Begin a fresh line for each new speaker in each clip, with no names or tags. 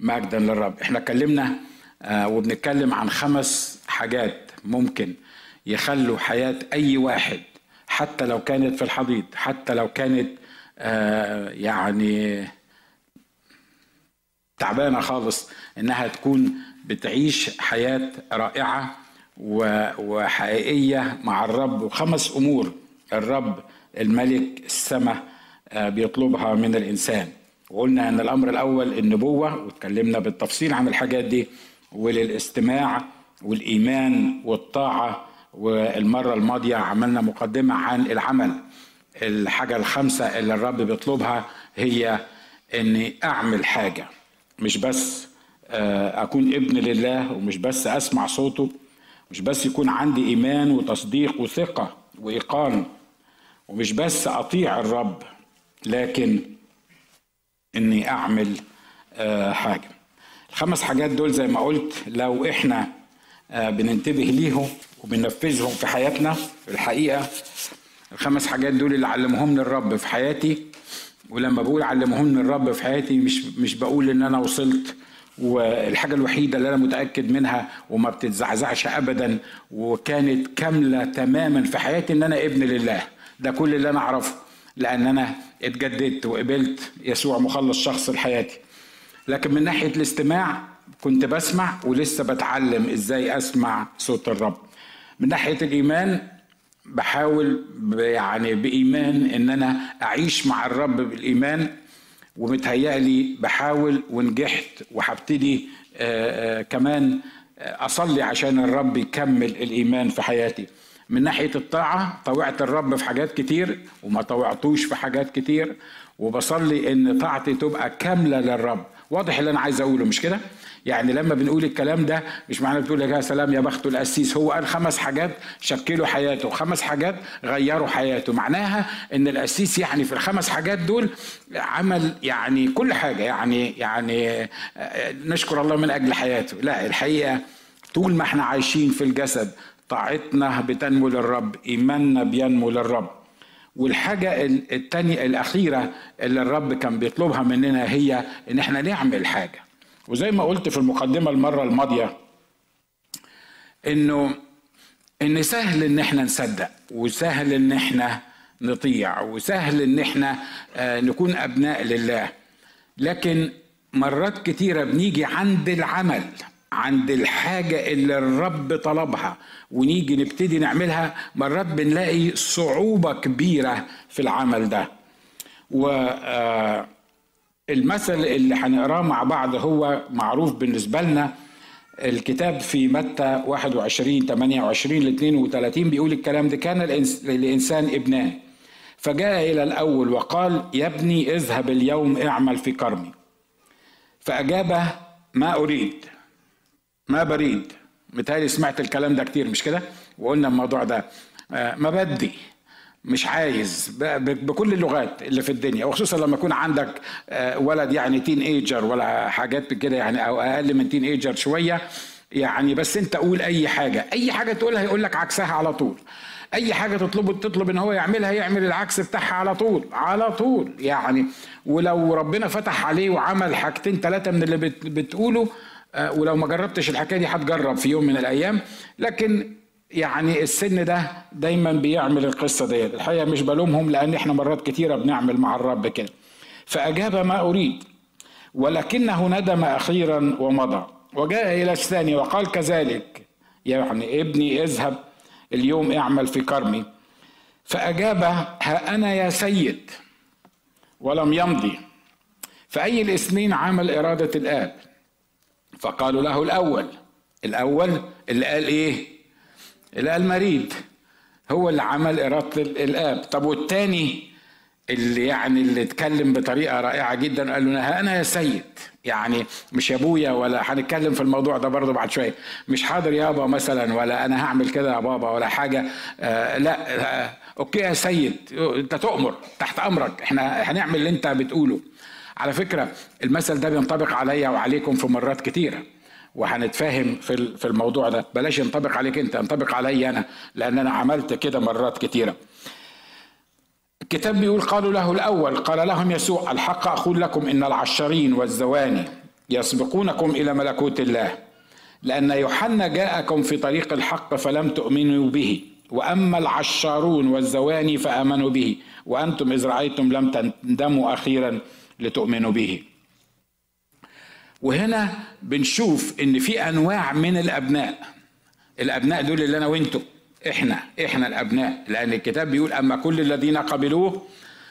مجدا للرب إحنا اتكلمنا آه، وبنتكلم عن خمس حاجات ممكن يخلوا حياة أي واحد حتى لو كانت في الحضيض حتى لو كانت آه، يعني تعبانة خالص إنها تكون بتعيش حياة رائعة وحقيقية مع الرب. وخمس أمور الرب الملك السماء آه، بيطلبها من الإنسان. وقلنا إن الأمر الأول النبوة واتكلمنا بالتفصيل عن الحاجات دي وللاستماع والإيمان والطاعة والمرة الماضية عملنا مقدمة عن العمل. الحاجة الخامسه اللي الرب بيطلبها هي إني أعمل حاجة مش بس آه، أكون ابن لله ومش بس أسمع صوته مش بس يكون عندي إيمان وتصديق وثقة وإيقان ومش بس أطيع الرب لكن إني أعمل آه، حاجة. الخمس حاجات دول زي ما قلت لو إحنا آه، بننتبه ليهم وبننفذهم في حياتنا في الحقيقة الخمس حاجات دول اللي علمهم الرب في حياتي ولما بقول علمهم الرب في حياتي مش مش بقول إن أنا وصلت والحاجة الوحيدة اللي أنا متأكد منها وما بتتزعزعش أبدا وكانت كاملة تماما في حياتي إن أنا ابن لله. ده كل اللي أنا أعرفه. لأن أنا اتجددت وقبلت يسوع مخلص شخص لحياتي لكن من ناحية الاستماع كنت بسمع ولسه بتعلم إزاي أسمع صوت الرب. من ناحية الإيمان بحاول يعني بإيمان إن أنا أعيش مع الرب بالإيمان ومتهيألي بحاول ونجحت وهبتدي آه، آه، كمان أصلي عشان الرب يكمل الإيمان في حياتي. من ناحية الطاعة طوعت الرب في حاجات كتير وما طوعتوش في حاجات كتير وبصلي إن طاعتي تبقى كاملة للرب. واضح اللي أنا عايز أقوله مش كده؟ يعني لما بنقول الكلام ده مش معنى بتقول يا سلام يا بخت القسيس هو قال خمس حاجات شكلوا حياته خمس حاجات غيروا حياته. معناها إن القسيس يعني في الخمس حاجات دول عمل يعني كل حاجة يعني يعني نشكر الله من أجل حياته. لا الحقيقة طول ما إحنا عايشين في الجسد طاعتنا بتنمو للرب إيماننا بينمو للرب. والحاجة التانية الأخيرة اللي الرب كان بيطلبها مننا هي إن إحنا نعمل حاجة. وزي ما قلت في المقدمة المرة الماضية إنه إن سهل إن إحنا نصدق وسهل إن إحنا نطيع وسهل إن إحنا آه، نكون أبناء لله. لكن مرات كتيرة بنيجي عند العمل. عند الحاجة اللي الرب طلبها. ونيجي نبتدي نعملها مرات بنلاقي صعوبة كبيرة في العمل ده. و آه، المثل اللي هنقراه مع بعض هو معروف بالنسبة لنا. الكتاب في متى 21 28 ل 32 بيقول الكلام ده كان للإنسان ابنان. فجاء إلى الأول وقال يا ابني اذهب اليوم اعمل في كرمي. فأجاب ما أريد. ما بريد. متهيألي سمعت الكلام ده كتير مش كده؟ وقلنا الموضوع ده. آه، ما بدي مش عايز. بكل اللغات اللي في الدنيا. وخصوصا لما يكون عندك آه، ولد يعني teenager ولا حاجات كده يعني أو أقل من teenager شوية يعني بس أنت قول أي حاجة. أي حاجة تقولها يقول لك عكسها على طول. أي حاجة تطلبه تطلب إن هو يعملها يعمل العكس بتاعها على طول. على طول يعني. ولو ربنا فتح عليه وعمل حاجتين ثلاثة من اللي بتقوله ولو ما جربتش الحكاية دي هتجرب في يوم من الأيام. لكن يعني السن ده دايما بيعمل القصة ديت. الحقيقة مش بلومهم لأن إحنا مرات كتيرة بنعمل مع الرب كده. فأجاب ما أريد ولكنه ندم أخيرا ومضى. وجاء إلى الثاني وقال كذلك. يعني ابني اذهب اليوم اعمل في كرمي. فأجاب ها أنا يا سيد ولم يمضي. فأي الاثنين عمل إرادة الآب. فقالوا له الأول. الأول اللي قال إيه؟ اللي قال مريض. هو اللي عمل إرادة الآب. طب والتاني اللي يعني اللي اتكلم بطريقة رائعة جدا قال له أنا يا سيد يعني مش يا أبويا ولا هنتكلم في الموضوع ده برضه بعد شوية. مش حاضر يابا مثلا ولا أنا هعمل كده يا بابا ولا حاجة. آه لا آه أوكي يا سيد. أنت تؤمر تحت أمرك. إحنا هنعمل اللي أنت بتقوله. على فكرة المثل ده بينطبق عليا وعليكم في مرات كتيرة وهنتفاهم في في الموضوع ده. بلاش ينطبق عليك انت ينطبق علي أنا لأن أنا عملت كده مرات كتيرة. الكتاب بيقول قالوا له الأول قال لهم يسوع الحق أقول لكم إن العشرين والزواني يسبقونكم إلى ملكوت الله. لأن يوحنا جاءكم في طريق الحق فلم تؤمنوا به وأما العشارون والزواني فآمنوا به وأنتم إذ رأيتم لم تندموا أخيرا. لتؤمنوا به. وهنا بنشوف إن في أنواع من الأبناء. الأبناء دول اللي أنا وأنتم. إحنا إحنا الأبناء. لأن الكتاب بيقول أما كل الذين قبلوه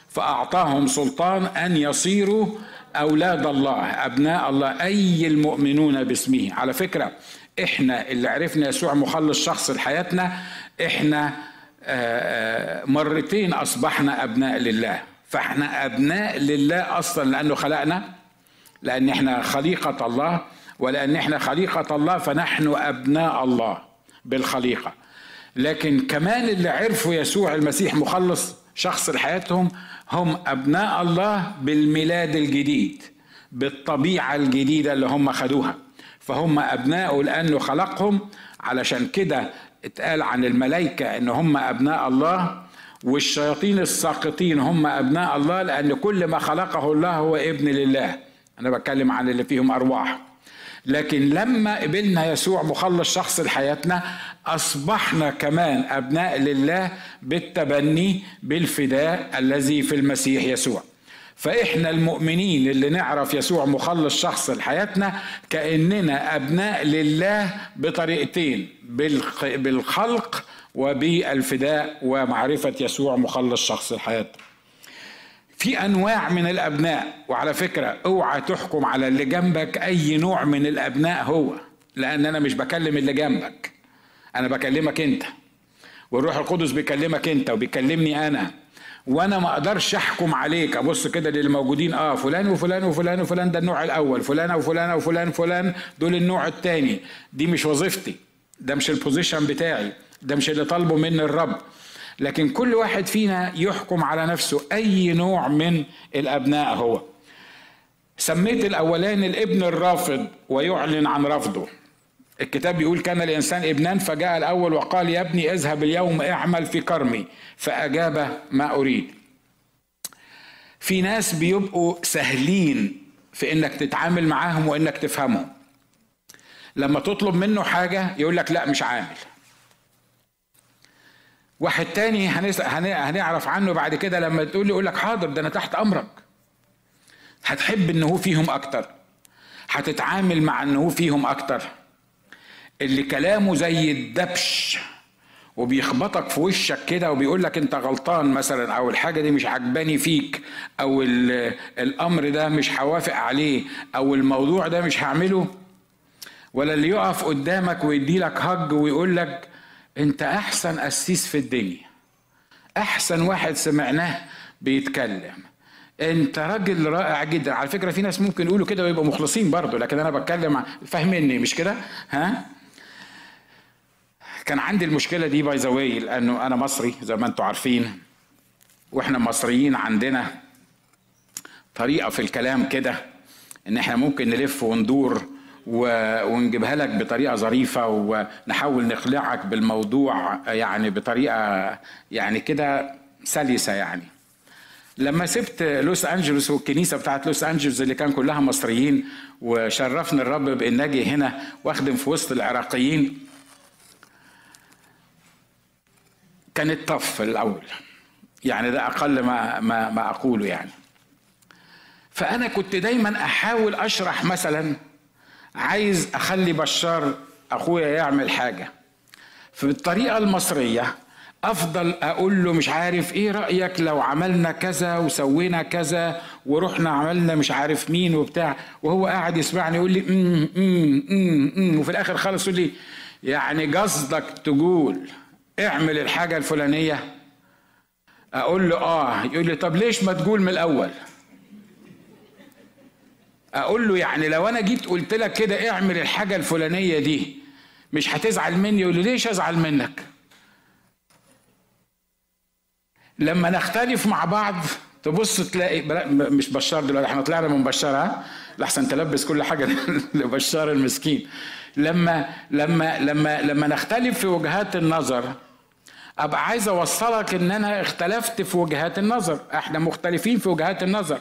فأعطاهم سلطان أن يصيروا أولاد الله أبناء الله أي المؤمنون باسمه. على فكرة إحنا اللي عرفنا يسوع مخلص شخص لحياتنا إحنا آه، آه، مرتين أصبحنا أبناء لله. فاحنا أبناء لله أصلا لأنه خلقنا لأن إحنا خليقة الله ولأن إحنا خليقة الله فنحن أبناء الله بالخليقة. لكن كمان اللي عرفوا يسوع المسيح مخلص شخص لحياتهم هم أبناء الله بالميلاد الجديد بالطبيعة الجديدة اللي هم خدوها. فهم أبناء لأنه خلقهم علشان كده اتقال عن الملائكة إن هم أبناء الله والشياطين الساقطين هم أبناء الله لأن كل ما خلقه الله هو ابن لله. أنا بتكلم عن اللي فيهم أرواح. لكن لما قبلنا يسوع مخلص شخص لحياتنا أصبحنا كمان أبناء لله بالتبني بالفداء الذي في المسيح يسوع. فإحنا المؤمنين اللي نعرف يسوع مخلص شخص لحياتنا كأننا أبناء لله بطريقتين بالخلق وبالفداء ومعرفة يسوع مخلص شخص لحياتنا في أنواع من الأبناء وعلى فكرة أوعى تحكم على اللي جنبك أي نوع من الأبناء هو لأن أنا مش بكلم اللي جنبك. أنا بكلمك أنت. والروح القدس بيكلمك أنت وبيكلمني أنا. وأنا ما أقدرش أحكم عليك. أبص كده للي موجودين آه فلان وفلان وفلان وفلان ده النوع الأول فلانه وفلانه وفلان فلان دول النوع الثاني دي مش وظيفتي. ده مش البوزيشن بتاعي. ده مش اللي طالبه مني الرب. لكن كل واحد فينا يحكم على نفسه أي نوع من الأبناء هو. سميت الاولاني الابن الرافض ويعلن عن رفضه. الكتاب بيقول كان الإنسان ابنان فجاء الأول وقال يا ابني اذهب اليوم اعمل في كرمي. فأجاب ما أريد. في ناس بيبقوا سهلين في إنك تتعامل معاهم وإنك تفهمهم. لما تطلب منه حاجة يقول لك لا مش عامل. واحد تاني هنعرف عنه بعد كده لما تقول لي يقول لك حاضر ده أنا تحت أمرك. هتحب إن هو فيهم أكتر. هتتعامل مع إن هو فيهم أكتر. اللي كلامه زي الدبش وبيخبطك في وشك كده وبيقول لك أنت غلطان مثلا أو الحاجة دي مش عجباني فيك أو الأمر ده مش هوافق عليه أو الموضوع ده مش هعمله. ولا اللي يقف قدامك ويدي لك هج ويقول لك انت احسن قسيس في الدنيا. احسن واحد سمعناه بيتكلم. انت راجل رائع جدا. على فكرة في ناس ممكن يقولوا كده ويبقوا مخلصين برضه لكن أنا بتكلم فاهمني مش كده؟ ها؟ كان عندي المشكلة دي by the way لأنه أنا مصري زي ما أنتم عارفين. وإحنا مصريين عندنا طريقة في الكلام كده إن إحنا ممكن نلف وندور ونجيبها لك بطريقة ظريفة ونحاول نقلعك بالموضوع يعني بطريقة يعني كده سلسة يعني. لما سبت لوس أنجلوس والكنيسة بتاعت لوس أنجلوس اللي كان كلها مصريين وشرفني الرب بان أجي هنا واخدم في وسط العراقيين كانت طف الأول. يعني ده أقل ما ما ما أقوله يعني. فأنا كنت دايما أحاول أشرح مثلا عايز أخلي بشار أخويا يعمل حاجة. فبالطريقة المصرية أفضل أقول له مش عارف إيه رأيك لو عملنا كذا وسوينا كذا ورحنا عملنا مش عارف مين وبتاع. وهو قاعد يسمعني يقول لي أمم أمم أمم وفي الآخر خالص يقول لي يعني قصدك تقول اعمل الحاجة الفلانية؟ أقول له آه. يقول لي طب ليش ما تقول من الأول؟ أقول له يعني لو أنا جيت قلت لك كده اعمل الحاجة الفلانية دي مش هتزعل مني؟ يقول لي ليش أزعل منك؟ لما نختلف مع بعض تبص تلاقي مش بشار دلوقتي إحنا طلعنا من بشار ها؟ لحسن تلبس كل حاجة لبشار المسكين. لما لما لما لما نختلف في وجهات النظر أبقى عايز أوصلك إن أنا اختلفت في وجهات النظر. إحنا مختلفين في وجهات النظر.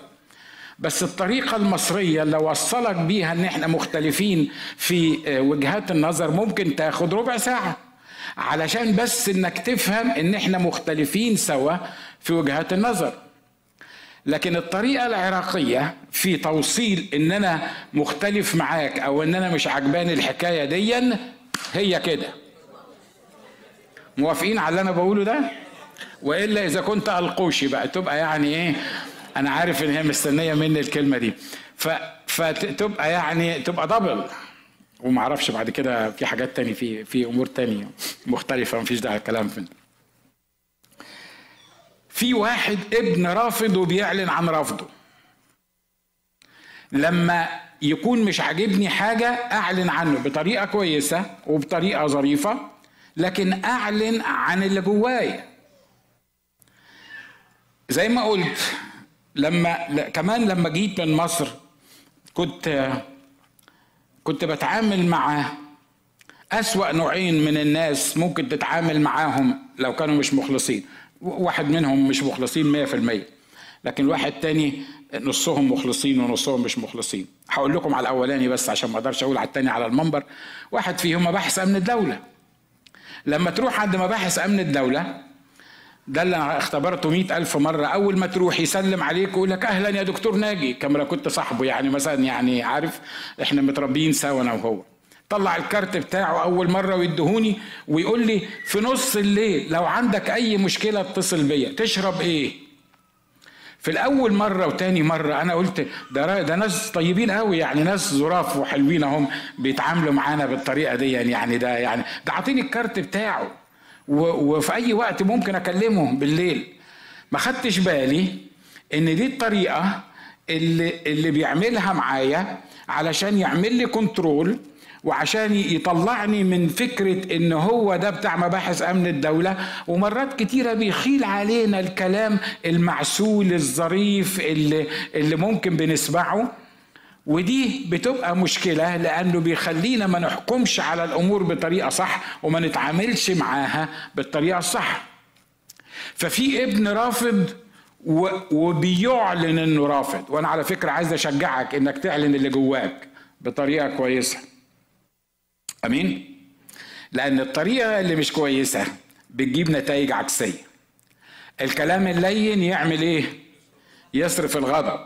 بس الطريقة المصرية اللي وصلك بيها إن إحنا مختلفين في آه، وجهات النظر ممكن تاخد ربع ساعة. علشان بس إنك تفهم إن إحنا مختلفين سوا في وجهات النظر. لكن الطريقة العراقية في توصيل إن أنا مختلف معاك أو إن أنا مش عجباني الحكاية ديا هي كده. موافقين على اللي أنا بقوله ده؟ وإلا إذا كنت ألقوشي بقى تبقى يعني إيه؟ أنا عارف إن هي مستنية مني الكلمة دي. ف فتبقى يعني تبقى دبل وما أعرفش بعد كده في حاجات تاني في في أمور تانية مختلفة مفيش داعي الكلام فين في واحد ابن رافض وبيعلن عن رفضه لما يكون مش عاجبني حاجة أعلن عنه بطريقة كويسة وبطريقة ظريفة لكن أعلن عن اللي جوايا. زي ما قلت لما كمان لما جيت من مصر كنت كنت بتعامل مع أسوأ نوعين من الناس ممكن تتعامل معاهم لو كانوا مش مخلصين. واحد منهم مش مخلصين مية في المية لكن واحد تاني نصهم مخلصين ونصهم مش مخلصين. هقول لكم على الأولاني بس عشان ما أقدرش أقول على التاني على المنبر. واحد فيهم مباحث أمن الدولة. لما تروح عند مباحث أمن الدولة ده اللي أنا اختبرته مئة ألف مرة. أول ما تروح يسلم عليك ويقول لك أهلا يا دكتور ناجي كما كنت صاحبه يعني مثلا يعني عارف إحنا متربيين سوا أنا وهو. طلع الكارت بتاعه أول مرة ويدهوني ويقول لي في نص الليل لو عندك أي مشكلة اتصل بيا. تشرب إيه؟ في الأول مرة وتاني مرة أنا قلت ده ده ناس طيبين قوي يعني ناس ظراف وحلوين هم بيتعاملوا معانا بالطريقة دي يعني ده يعني ده عاطيني الكارت بتاعه. وفي أي وقت ممكن اكلمه بالليل. ما خدتش بالي إن دي الطريقة اللي اللي بيعملها معايا علشان يعمل لي كنترول وعشان يطلعني من فكرة إن هو ده بتاع مباحث أمن الدولة. ومرات كتيرة بيخيل علينا الكلام المعسول الظريف اللي, اللي ممكن بنسمعه. ودي بتبقى مشكلة لأنه بيخلينا ما نحكمش على الأمور بطريقة صح وما نتعاملش معاها بالطريقة الصح. ففي ابن رافض وبيعلن إنه رافض. وأنا على فكرة عايز أشجعك إنك تعلن اللي جواك بطريقة كويسة. أمين؟ لأن الطريقة اللي مش كويسة بتجيب نتائج عكسية. الكلام اللين يعمل إيه؟ يصرف الغضب.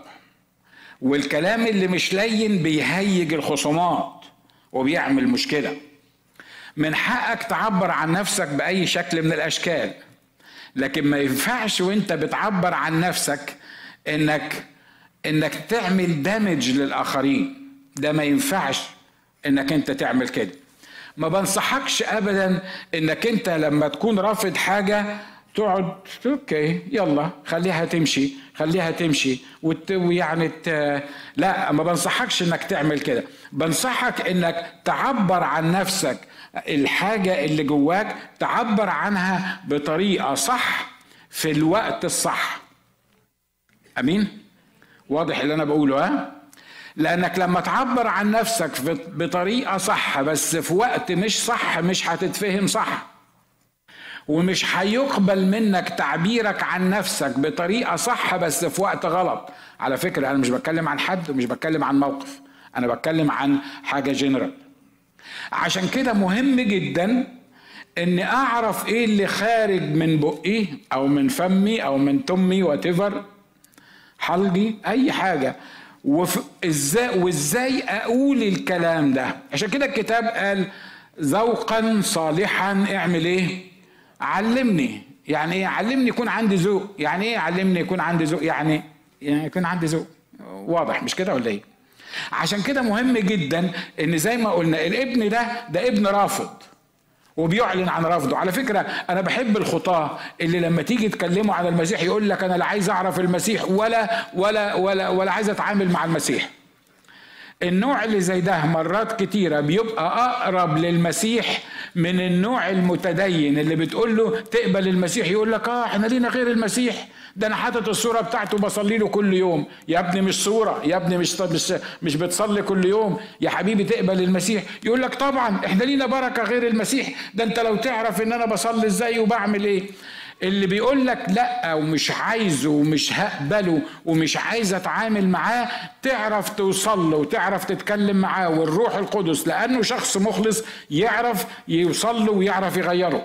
والكلام اللي مش لين بيهيج الخصومات وبيعمل مشكلة. من حقك تعبر عن نفسك بأي شكل من الأشكال لكن ما ينفعش وأنت بتعبر عن نفسك إنك إنك تعمل دامج للآخرين. ده ما ينفعش إنك أنت تعمل كده. ما بنصحكش ابدا إنك أنت لما تكون رافض حاجة تقعد أوكي يلا خليها تمشي خليها تمشي. ويعني لا ما بنصحكش إنك تعمل كده. بنصحك إنك تعبر عن نفسك. الحاجة اللي جواك تعبر عنها بطريقة صح في الوقت الصح. أمين؟ واضح اللي أنا بقوله ها؟ لأنك لما تعبر عن نفسك بطريقة صح بس في وقت مش صح مش هتتفهم صح. ومش هيقبل منك تعبيرك عن نفسك بطريقة صح بس في وقت غلط. على فكرة أنا مش بتكلم عن حد ومش بتكلم عن موقف أنا بتكلم عن حاجة جنرال عشان كده مهم جدا إني أعرف إيه اللي خارج من بقي أو من فمي أو من تمي واتيفر حلقي أي حاجة. وازاي وإزاي أقول الكلام ده؟ عشان كده الكتاب قال ذوقا صالحا اعمل إيه؟ علمني. يعني إيه علمني يكون عندي ذوق. يعني إيه علمني يكون عندي ذوق؟ يعني يعني يكون عندي ذوق. واضح. مش كده ولا إيه؟ عشان كده مهم جدا إن زي ما قلنا الابن ده ده ابن رافض. وبيعلن عن رفضه على فكرة أنا بحب الخطاة اللي لما تيجي تكلموا على المسيح يقول لك أنا لا عايز أعرف المسيح ولا ولا ولا ولا عايز أتعامل مع المسيح. النوع اللي زي ده مرات كتيرة بيبقى أقرب للمسيح من النوع المتدين اللي بتقول له تقبل المسيح يقول لك آه إحنا لينا غير المسيح. ده أنا حاطط الصورة بتاعته بصلي له كل يوم. يا ابني مش صورة يا ابني مش مش مش بتصلي كل يوم. يا حبيبي تقبل المسيح. يقول لك طبعا إحنا لينا بركة غير المسيح. ده أنت لو تعرف إن أنا بصلي إزاي وبعمل إيه. اللي بيقول لك لا ومش عايزه ومش هقبله ومش عايز أتعامل معاه تعرف توصل له وتعرف تتكلم معاه والروح القدس لأنه شخص مخلص يعرف يوصل له ويعرف يغيره.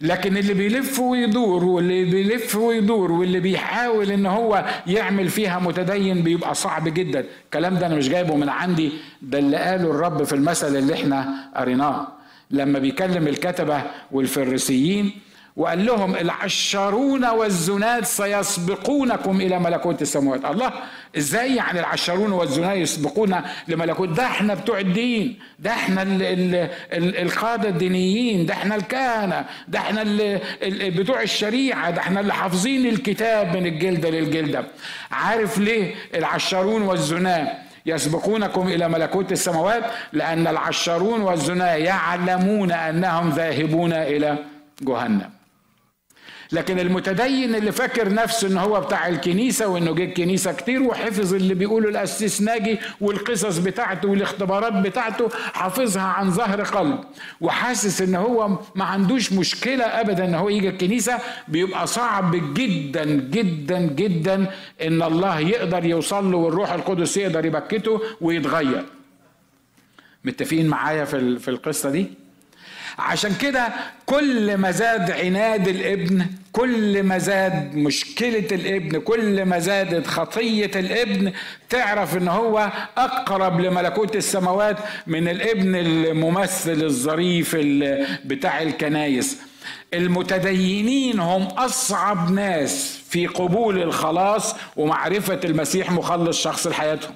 لكن اللي بيلف ويدور واللي بيلف ويدور واللي بيحاول إن هو يعمل فيها متدين بيبقى صعب جدا. الكلام ده أنا مش جايبه من عندي ده اللي قاله الرب في المثل اللي إحنا قريناه. لما بيكلم الكتبة والفريسيين وقال لهم العشارون والزناد سيسبقونكم إلى ملكوت السماوات. الله إزاي يعني العشارون والزناد يسبقون لملكوت؟ ده إحنا بتوع الدين ده إحنا ال ال ال القادة الدينيين ده إحنا الكهنة ده إحنا ال ال بتوع الشريعة ده إحنا اللي حافظين الكتاب من الجلدة للجلدة. عارف ليه العشارون والزناد يسبقونكم إلى ملكوت السماوات؟ لأن العشارون والزنا يعلمون أنهم ذاهبون إلى جهنم. لكن المتدين اللي فاكر نفسه إن هو بتاع الكنيسة وإنه جه الكنيسة كتير وحفظ اللي بيقوله الاسيس ناجي والقصص بتاعته والاختبارات بتاعته حافظها عن ظهر قلب. وحاسس إن هو ما عندوش مشكلة ابدا إن هو يجي الكنيسة بيبقى صعب جدا جدا جدا إن الله يقدر يوصل له والروح القدس يقدر يبكته ويتغير. متفقين معايا في في القصة دي؟ عشان كده كل ما زاد عناد الابن كل ما زاد مشكلة الابن كل ما زادت خطية الابن تعرف إن هو أقرب لملكوت السماوات من الابن الممثل الظريف بتاع الكنايس. المتدينين هم أصعب ناس في قبول الخلاص ومعرفة المسيح مخلص شخص لحياتهم.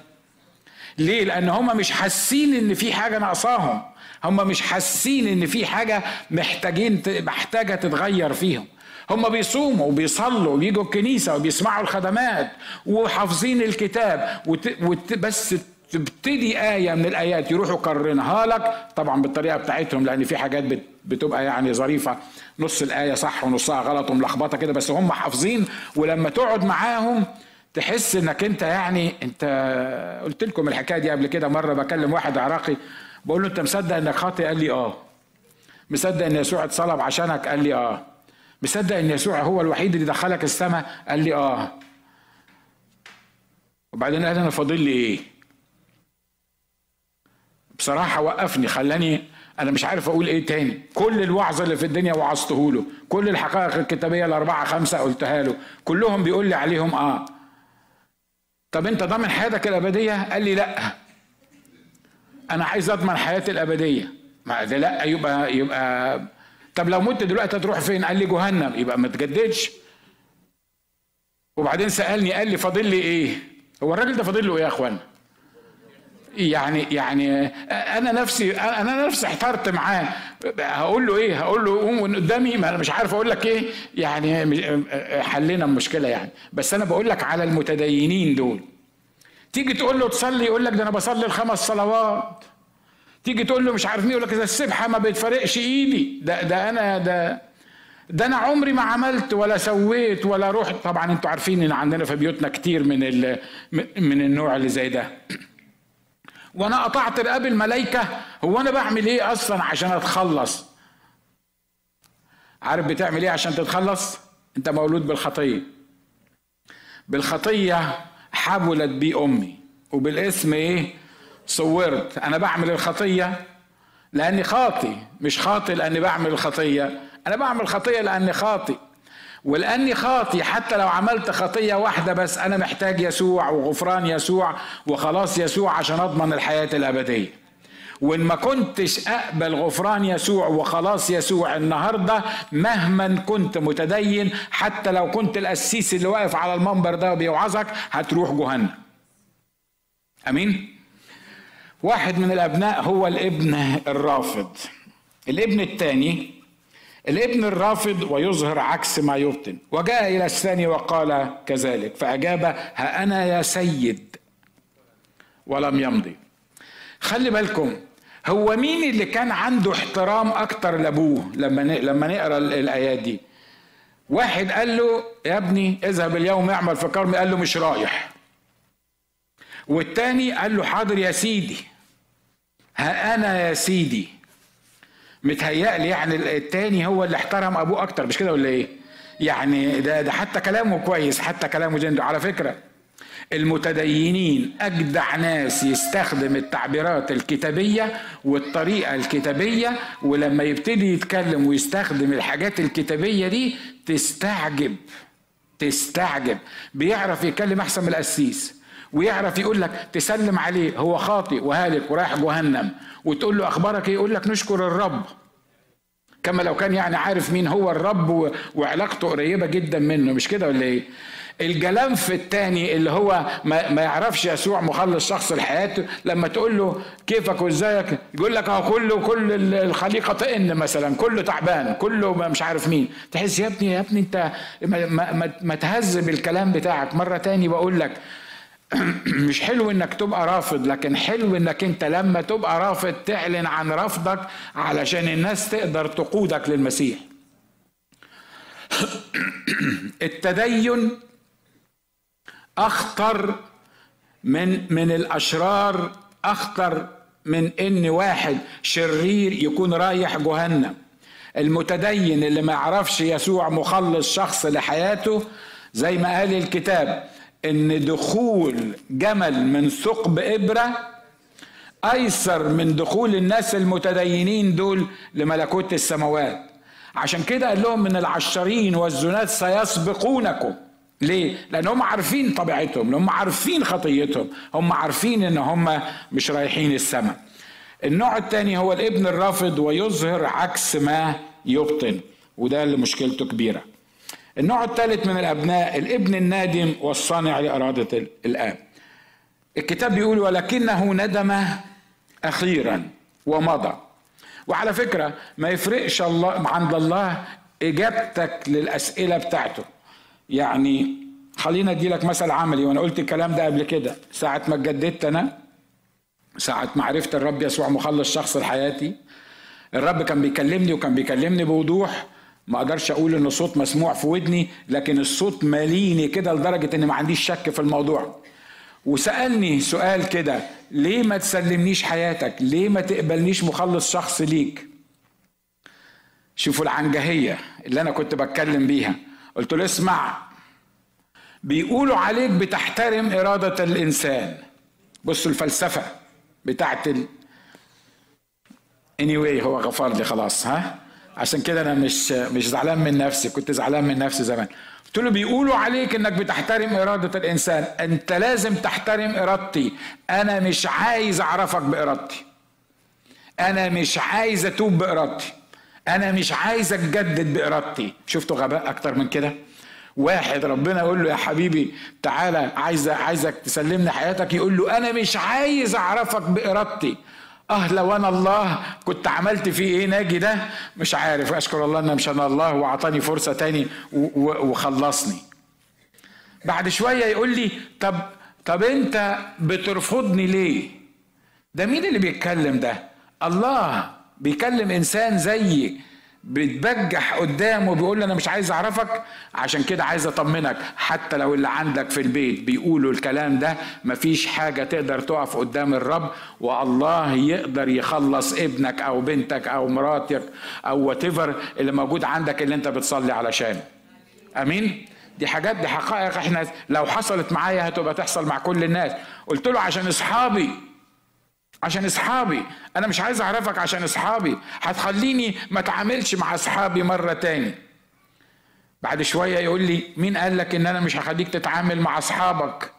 ليه؟ لأن هم مش حاسين إن في حاجة ناقصاهم. هم مش حاسين إن في حاجة محتاجين محتاجة تتغير فيهم. هم بيصوموا وبيصلوا وبيجوا الكنيسة وبيسمعوا الخدمات وحافظين الكتاب وت... وت... بس تبتدي آية من الآيات يروحوا كرنها لك طبعا بالطريقة بتاعتهم لأن في حاجات بتبقى يعني ظريفة. نص الآية صح ونصها غلط وملخبطة كده بس هم حافظين. ولما تقعد معاهم تحس إنك أنت يعني أنت قلت لكم الحكاية دي قبل كده مرة بكلم واحد عراقي بقول له انت مصدق انك خاطئ؟ قال لي آه. مصدق إن يسوع اتصلب عشانك؟ قال لي آه. مصدق إن يسوع هو الوحيد اللي دخلك السماء؟ قال لي آه. وبعدين قال أنا فاضل لي إيه؟ بصراحة وقفني خلاني أنا مش عارف أقول إيه تاني. كل الوعظ اللي في الدنيا وعظته له. كل الحقائق الكتابية الأربعة خمسة قلتها له. كلهم بيقول لي عليهم آه. طب أنت ضامن حياتك الأبدية؟ قال لي لأ. أنا عايز أضمن حياتي الأبدية. ما ده لا يبقى يبقى طب لو مت دلوقتي هتروح فين؟ قال لي جهنم. يبقى ما تجددش. وبعدين سألني قال لي فاضل لي إيه؟ هو الراجل ده فاضل له إيه يا إخوان؟ يعني يعني أنا نفسي أنا نفسي احترت معاه. هقول له إيه؟ هقول له قوم قدامي. ما أنا مش عارف أقول لك إيه. يعني حلينا المشكلة يعني. بس أنا بقول لك على المتدينين دول. تيجي تقول له تصلي يقول لك ده أنا بصلي الخمس صلوات. تيجي تقول له مش عارف مين يقول لك ده السبحه ما بتفرقش إيدي. ده ده أنا ده ده أنا عمري ما عملت ولا سويت ولا رحت. طبعا أنتوا عارفين إن عندنا في بيوتنا كتير من من النوع اللي زي ده. وأنا قطعت رقاب الملائكة هو أنا بعمل إيه أصلا عشان أتخلص؟ عارف بتعمل إيه عشان تتخلص؟ أنت مولود بالخطية. بالخطية حبلت بي أمي. وبالاسم إيه؟ صورت. أنا بعمل الخطية لأني خاطي مش خاطي لأني بعمل الخطية. أنا بعمل خطية لأني خاطي ولأني خاطي حتى لو عملت خطية واحدة بس أنا محتاج يسوع وغفران يسوع وخلاص يسوع عشان أضمن الحياة الأبدية. وإن ما كنتش أقبل غفران يسوع وخلاص يسوع النهارده مهما كنت متدين حتى لو كنت القسيس اللي واقف على المنبر ده وبيوعظك هتروح جهنم. آمين؟ واحد من الأبناء هو الابن الرافض. الابن الثاني الابن الرافض ويظهر عكس ما يبطن. وجاء إلى الثاني وقال كذلك فأجاب ها أنا يا سيد؟ ولم يمضي. خلي بالكم هو مين اللي كان عنده احترام أكتر لأبوه لما لما نقرأ الآيات دي؟ واحد قال له يا ابني اذهب اليوم اعمل في كرمي قال له مش رايح. والتاني قال له حاضر يا سيدي. ها أنا يا سيدي. متهيألي يعني التاني هو اللي احترم أبوه أكتر مش كده ولا إيه؟ يعني ده ده حتى كلامه كويس حتى كلامه جندو على فكرة المتدينين أجدع ناس يستخدم التعبيرات الكتابية والطريقة الكتابية ولما يبتدي يتكلم ويستخدم الحاجات الكتابية دي تستعجب تستعجب. بيعرف يتكلم أحسن من القسيس ويعرف يقول لك تسلم عليه هو خاطئ وهالك ورايح جهنم وتقول له أخبارك إيه؟ يقول لك نشكر الرب. كما لو كان يعني عارف مين هو الرب وعلاقته قريبة جدا منه مش كده ولا إيه؟ الجلنف الثاني اللي هو ما, يعرفش يسوع مخلص شخص لحياته لما تقول له كيفك وازيك؟ يقول لك اهو كله كل الخليقة طئن مثلا كله تعبان كله مش عارف مين. تحس يا ابني يا ابني انت ما, ما, ما تهذب الكلام بتاعك. مرة تاني بقول لك مش حلو إنك تبقى رافض لكن حلو إنك أنت لما تبقى رافض تعلن عن رفضك علشان الناس تقدر تقودك للمسيح. التدين أخطر من من الأشرار أخطر من إن واحد شرير يكون رايح جهنم. المتدين اللي ما يعرفش يسوع مخلص شخص لحياته زي ما قال الكتاب إن دخول جمل من ثقب إبرة أيسر من دخول الناس المتدينين دول لملكوت السماوات. عشان كده قال لهم من العشرين والزنات سيسبقونكم. ليه؟ لأن هم عارفين طبيعتهم، هم عارفين خطيتهم، هم عارفين إن هم مش رايحين السماء. النوع الثاني هو الابن الرافض ويظهر عكس ما يبطن، وده اللي مشكلته كبيرة. النوع الثالث من الأبناء الابن النادم والصانع لإرادة الآب. الكتاب بيقول ولكنه ندم أخيرا ومضى. وعلى فكرة ما يفرقش الله عند الله إجابتك للأسئلة بتاعته. يعني خلينا أدي لك مثل عملي وأنا قلت الكلام ده قبل كده. ساعة ما اتجددت أنا ساعة ما عرفت الرب يسوع مخلص شخص لحياتي الرب كان بيكلمني وكان بيكلمني بوضوح. ما أقدرش أقول إن الصوت مسموع في ودني لكن الصوت ماليني كده لدرجة إن ما عنديش شك في الموضوع. وسألني سؤال كده ليه ما تسلمنيش حياتك؟ ليه ما تقبلنيش مخلص شخص ليك؟ شوفوا العنجهية اللي أنا كنت بتكلم بيها. قلت له اسمع بيقولوا عليك بتحترم إرادة الإنسان. بصوا الفلسفة بتاعت ال... anyway هو غفر لي خلاص ها؟ عشان كده أنا مش مش زعلان من نفسي كنت زعلان من نفسي زمان. قلت له بيقولوا عليك إنك بتحترم إرادة الإنسان. أنت لازم تحترم إرادتي. أنا مش عايز أعرفك بإرادتي. أنا مش عايز أتوب بإرادتي. أنا مش عايز أتجدد بإرادتي. شفتوا غباء أكتر من كده؟ واحد ربنا يقول له يا حبيبي تعالى عايز عايزك تسلمني حياتك يقول له أنا مش عايز أعرفك بإرادتي. آه لو أنا الله كنت عملت فيه إيه ناجي ده؟ مش عارف. أشكر الله ان مش أنا الله وأعطاني فرصة تاني وخلصني. بعد شوية يقول لي طب طب أنت بترفضني ليه؟ ده مين اللي بيتكلم ده؟ الله. بيكلم إنسان زيي بتبجح قدامه بيقول أنا مش عايز أعرفك عشان كده عايز أطمنك. حتى لو اللي عندك في البيت بيقولوا الكلام ده مفيش حاجة تقدر تقف قدام الرب والله يقدر يخلص ابنك أو بنتك أو مراتك أو وات اللي موجود عندك اللي أنت بتصلي علشانه آمين؟ دي حاجات دي حقائق إحنا لو حصلت معايا هتبقى تحصل مع كل الناس. قلت له عشان أصحابي. عشان اصحابي. أنا مش عايز اعرفك عشان اصحابي. هتخليني ما اتعاملش مع اصحابي مرة تاني. بعد شوية يقول لي مين قال لك إن أنا مش هخليك تتعامل مع أصحابك؟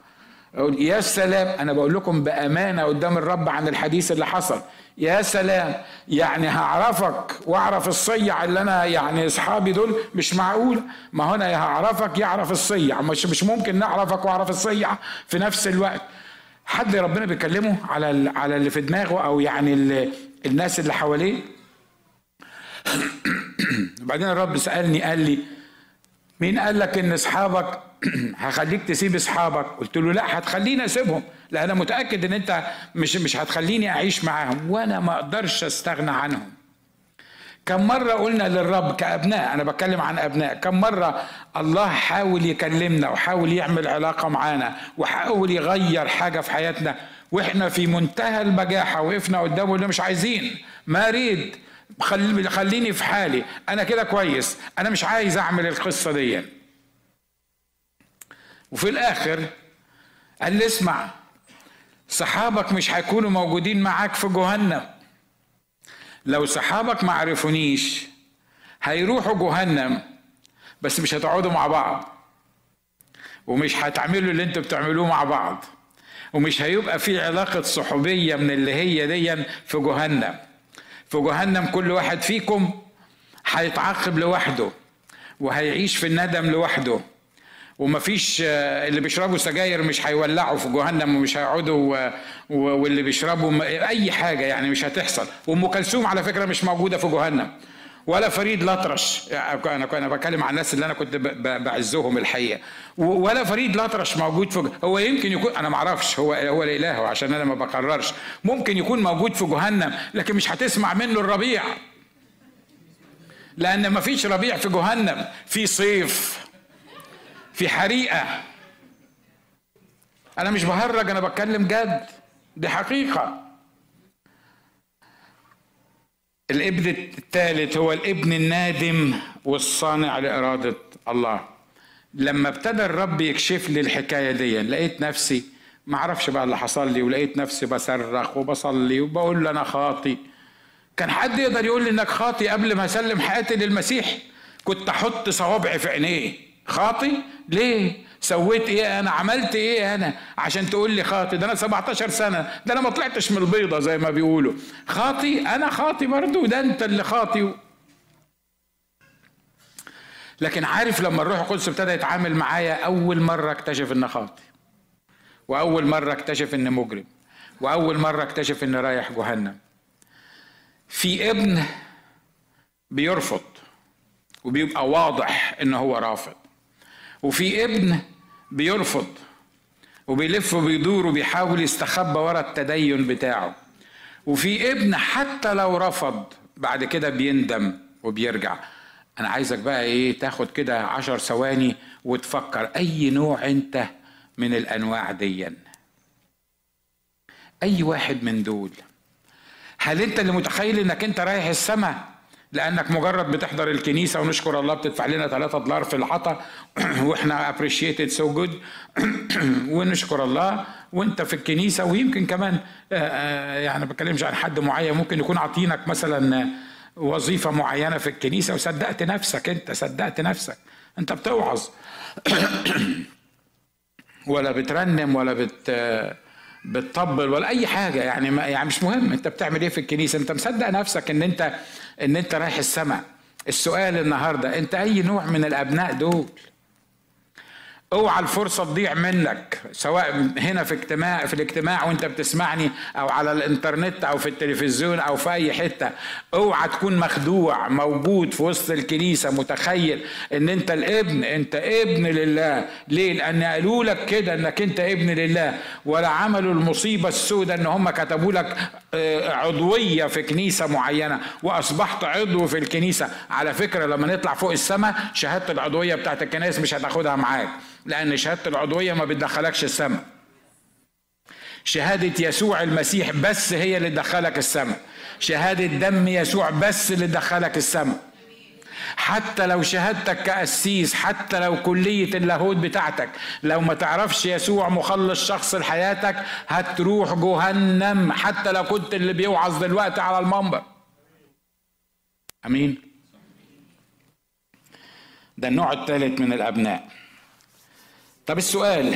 أقول يا سلام. أنا بقول لكم بأمانة قدام الرب عن الحديث اللي حصل. يا سلام. يعني هعرفك واعرف الصيع اللي أنا يعني أصحابي دول مش معقول. ما هنا يا هعرفك يعرف الصيع. مش مش ممكن نعرفك واعرف الصيع في نفس الوقت. حد ربنا بيكلمه على على اللي في دماغه أو يعني الناس اللي حواليه؟ وبعدين الرب سألني قال لي مين قال لك إن أصحابك هخليك تسيب أصحابك؟ قلت له لا هتخليني أسيبهم لا أنا متأكد إن أنت مش مش هتخليني أعيش معاهم وأنا ما أقدرش أستغنى عنهم. كم مرة قلنا للرب كأبناء أنا بتكلم عن أبناء كم مرة الله حاول يكلمنا وحاول يعمل علاقة معانا وحاول يغير حاجة في حياتنا وإحنا في منتهى البجاحة وقفنا قدامه اللي مش عايزين ما أريد خليني في حالي أنا كده كويس أنا مش عايز أعمل القصة دي. وفي الآخر قال لي اسمع صحابك مش هيكونوا موجودين معاك في جهنم. لو صحابك ما عرفونيش هيروحوا جهنم بس مش هتقعدوا مع بعض. ومش هتعملوا اللي أنتوا بتعملوه مع بعض. ومش هيبقى في علاقة صحوبية من اللي هي دي في جهنم. في جهنم كل واحد فيكم هيتعاقب لوحده وهيعيش في الندم لوحده. ومفيش آه، اللي بيشربوا سجاير مش هيولعوا في جهنم ومش هيقعدوا واللي بيشربوا أي حاجة يعني مش هتحصل. وأم كلثوم على فكرة مش موجودة في جهنم. ولا فريد الأطرش يعني أنا أنا بتكلم عن الناس اللي أنا كنت بعزهم الحقيقة. ولا فريد الأطرش موجود في هو يمكن يكون أنا ما أعرفش هو هو الإله عشان أنا ما بقررش. ممكن يكون موجود في جهنم لكن مش هتسمع منه الربيع. لأن ما فيش ربيع في جهنم في صيف. في حريقة. أنا مش بهرج أنا بتكلم جد. دي حقيقة. الابن الثالث هو الابن النادم والصانع لإرادة الله. لما ابتدى الرب يكشف لي الحكاية دي لقيت نفسي ما أعرفش بقى اللي حصل لي ولقيت نفسي بصرخ وبصلي وبقول له أنا خاطي. كان حد يقدر يقول لي إنك خاطي قبل ما أسلم حياتي للمسيح؟ كنت أحط صوابعي في عينيه. خاطي؟ ليه؟ سويت إيه أنا؟ عملت إيه أنا؟ عشان تقول لي خاطي. ده أنا 17 سنة. ده أنا ما طلعتش من البيضة زي ما بيقولوا. خاطي؟ أنا خاطي برضو. ده انت اللي خاطي. لكن عارف لما الروح القدس ابتدى يتعامل معايا أول مرة اكتشف ان خاطي. وأول مرة اكتشف ان مجرم. وأول مرة اكتشف ان رايح جهنم. في ابن بيرفض وبيبقى واضح ان هو رافض. وفي ابن بيرفض وبيلف وبيدور وبيحاول يستخبى ورا التدين بتاعه. وفي ابن حتى لو رفض بعد كده بيندم وبيرجع. أنا عايزك بقى إيه تاخد كده عشر ثواني وتفكر أي نوع أنت من الأنواع دي أي واحد من دول. هل أنت اللي متخيل إنك أنت رايح السماء؟ لأنك مجرد بتحضر الكنيسة ونشكر الله بتدفع لنا 3 دولار في العطا. وإحنا appreciated so good ونشكر الله. وإنت في الكنيسة. ويمكن كمان آه، آه، يعني ما بتكلمش عن حد معين. ممكن يكون عاطينك مثلا وظيفة معينة في الكنيسة. وصدقت نفسك أنت. صدقت نفسك. أنت بتوعظ. ولا بترنم ولا بت بتطبل ولا أي حاجة. يعني ما يعني مش مهم. أنت بتعمل إيه في الكنيسة؟ أنت مصدق نفسك إن انت إن أنت رايح السماء. السؤال النهارده أنت أي نوع من الأبناء دول؟ اوعى الفرصة تضيع منك سواء هنا في اجتماع في الاجتماع وانت بتسمعني أو على الانترنت أو في التلفزيون أو في اي حتة. اوعى تكون مخدوع موجود في وسط الكنيسة متخيل ان انت الابن انت ابن لله. ليه؟ لأن قالوا لك كده انك انت ابن لله. ولا عملوا المصيبة السوداء ان هم كتبوا لك آه، عضوية في كنيسة معينة. واصبحت عضو في الكنيسة. على فكرة لما نطلع فوق السماء شهادة العضوية بتاعت الكنائس مش هتاخدها معاك. لأن شهادة العضوية ما بتدخلكش السماء. شهادة يسوع المسيح بس هي اللي تدخلك السماء. شهادة دم يسوع بس اللي تدخلك السماء. حتى لو شهادتك كأسيس حتى لو كلية اللاهوت بتاعتك لو ما تعرفش يسوع مخلص شخص لحياتك هتروح جهنم. حتى لو كنت اللي بيوعظ دلوقتي على المنبر. أمين؟ ده النوع الثالث من الأبناء. طب السؤال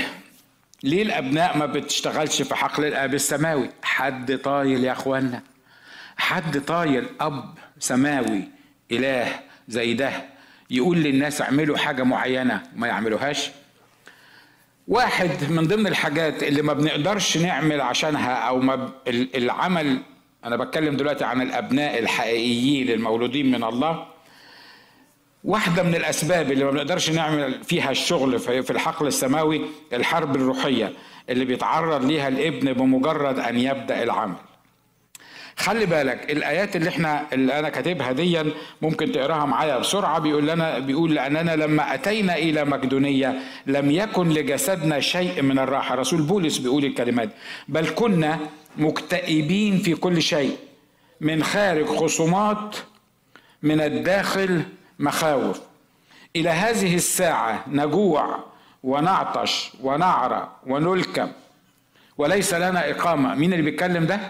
ليه الأبناء ما بتشتغلش في حقل الآب السماوي؟ حد طايل يا أخوانا حد طايل أب سماوي إله زي ده يقول للناس اعملوا حاجة معينة ما يعملوهاش؟ واحد من ضمن الحاجات اللي ما بنقدرش نعمل عشانها أو ما العمل أنا بتكلم دلوقتي عن الأبناء الحقيقيين المولودين من الله واحدة من الأسباب اللي ما بنقدرش نعمل فيها الشغل في الحقل السماوي الحرب الروحية اللي بيتعرض ليها الابن بمجرد أن يبدأ العمل. خلي بالك الآيات اللي إحنا اللي أنا كاتبها دي ممكن تقراها معايا بسرعة بيقول لنا بيقول لأننا لما أتينا إلى مقدونية لم يكن لجسدنا شيء من الراحة. رسول بولس بيقول الكلمات بل كنا مكتئبين في كل شيء من خارج خصومات من الداخل مخاوف. إلى هذه الساعة نجوع ونعطش ونعرى ونلكم. وليس لنا إقامة. مين اللي بيتكلم ده؟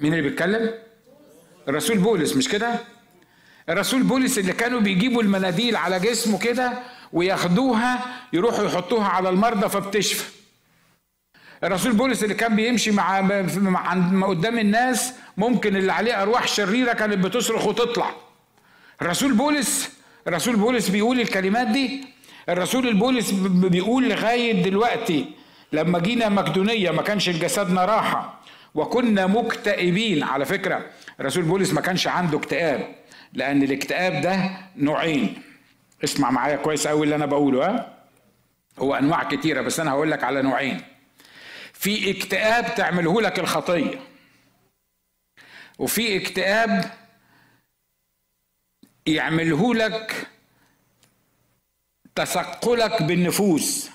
مين اللي بيتكلم؟ الرسول بولس مش كده؟ الرسول بولس اللي كانوا بيجيبوا المناديل على جسمه كده وياخدوها يروحوا يحطوها على المرضى فبتشفى. الرسول بولس اللي كان بيمشي مع, قدام الناس ممكن اللي عليه أرواح شريرة كانت بتصرخ وتطلع. الرسول بولس الرسول بولس بيقول الكلمات دي؟ الرسول البولس بيقول لغاية دلوقتي لما جينا مقدونية ما كانش جسدنا راحة وكنا مكتئبين. على فكرة الرسول بولس ما كانش عنده اكتئاب لأن الاكتئاب ده نوعين. اسمع معايا كويس قوي اللي أنا بقوله ها؟ هو أنواع كتيرة بس أنا هقول لك على نوعين. في اكتئاب تعمله لك الخطية. وفي اكتئاب يعمله لك تثقلك بالنفوس.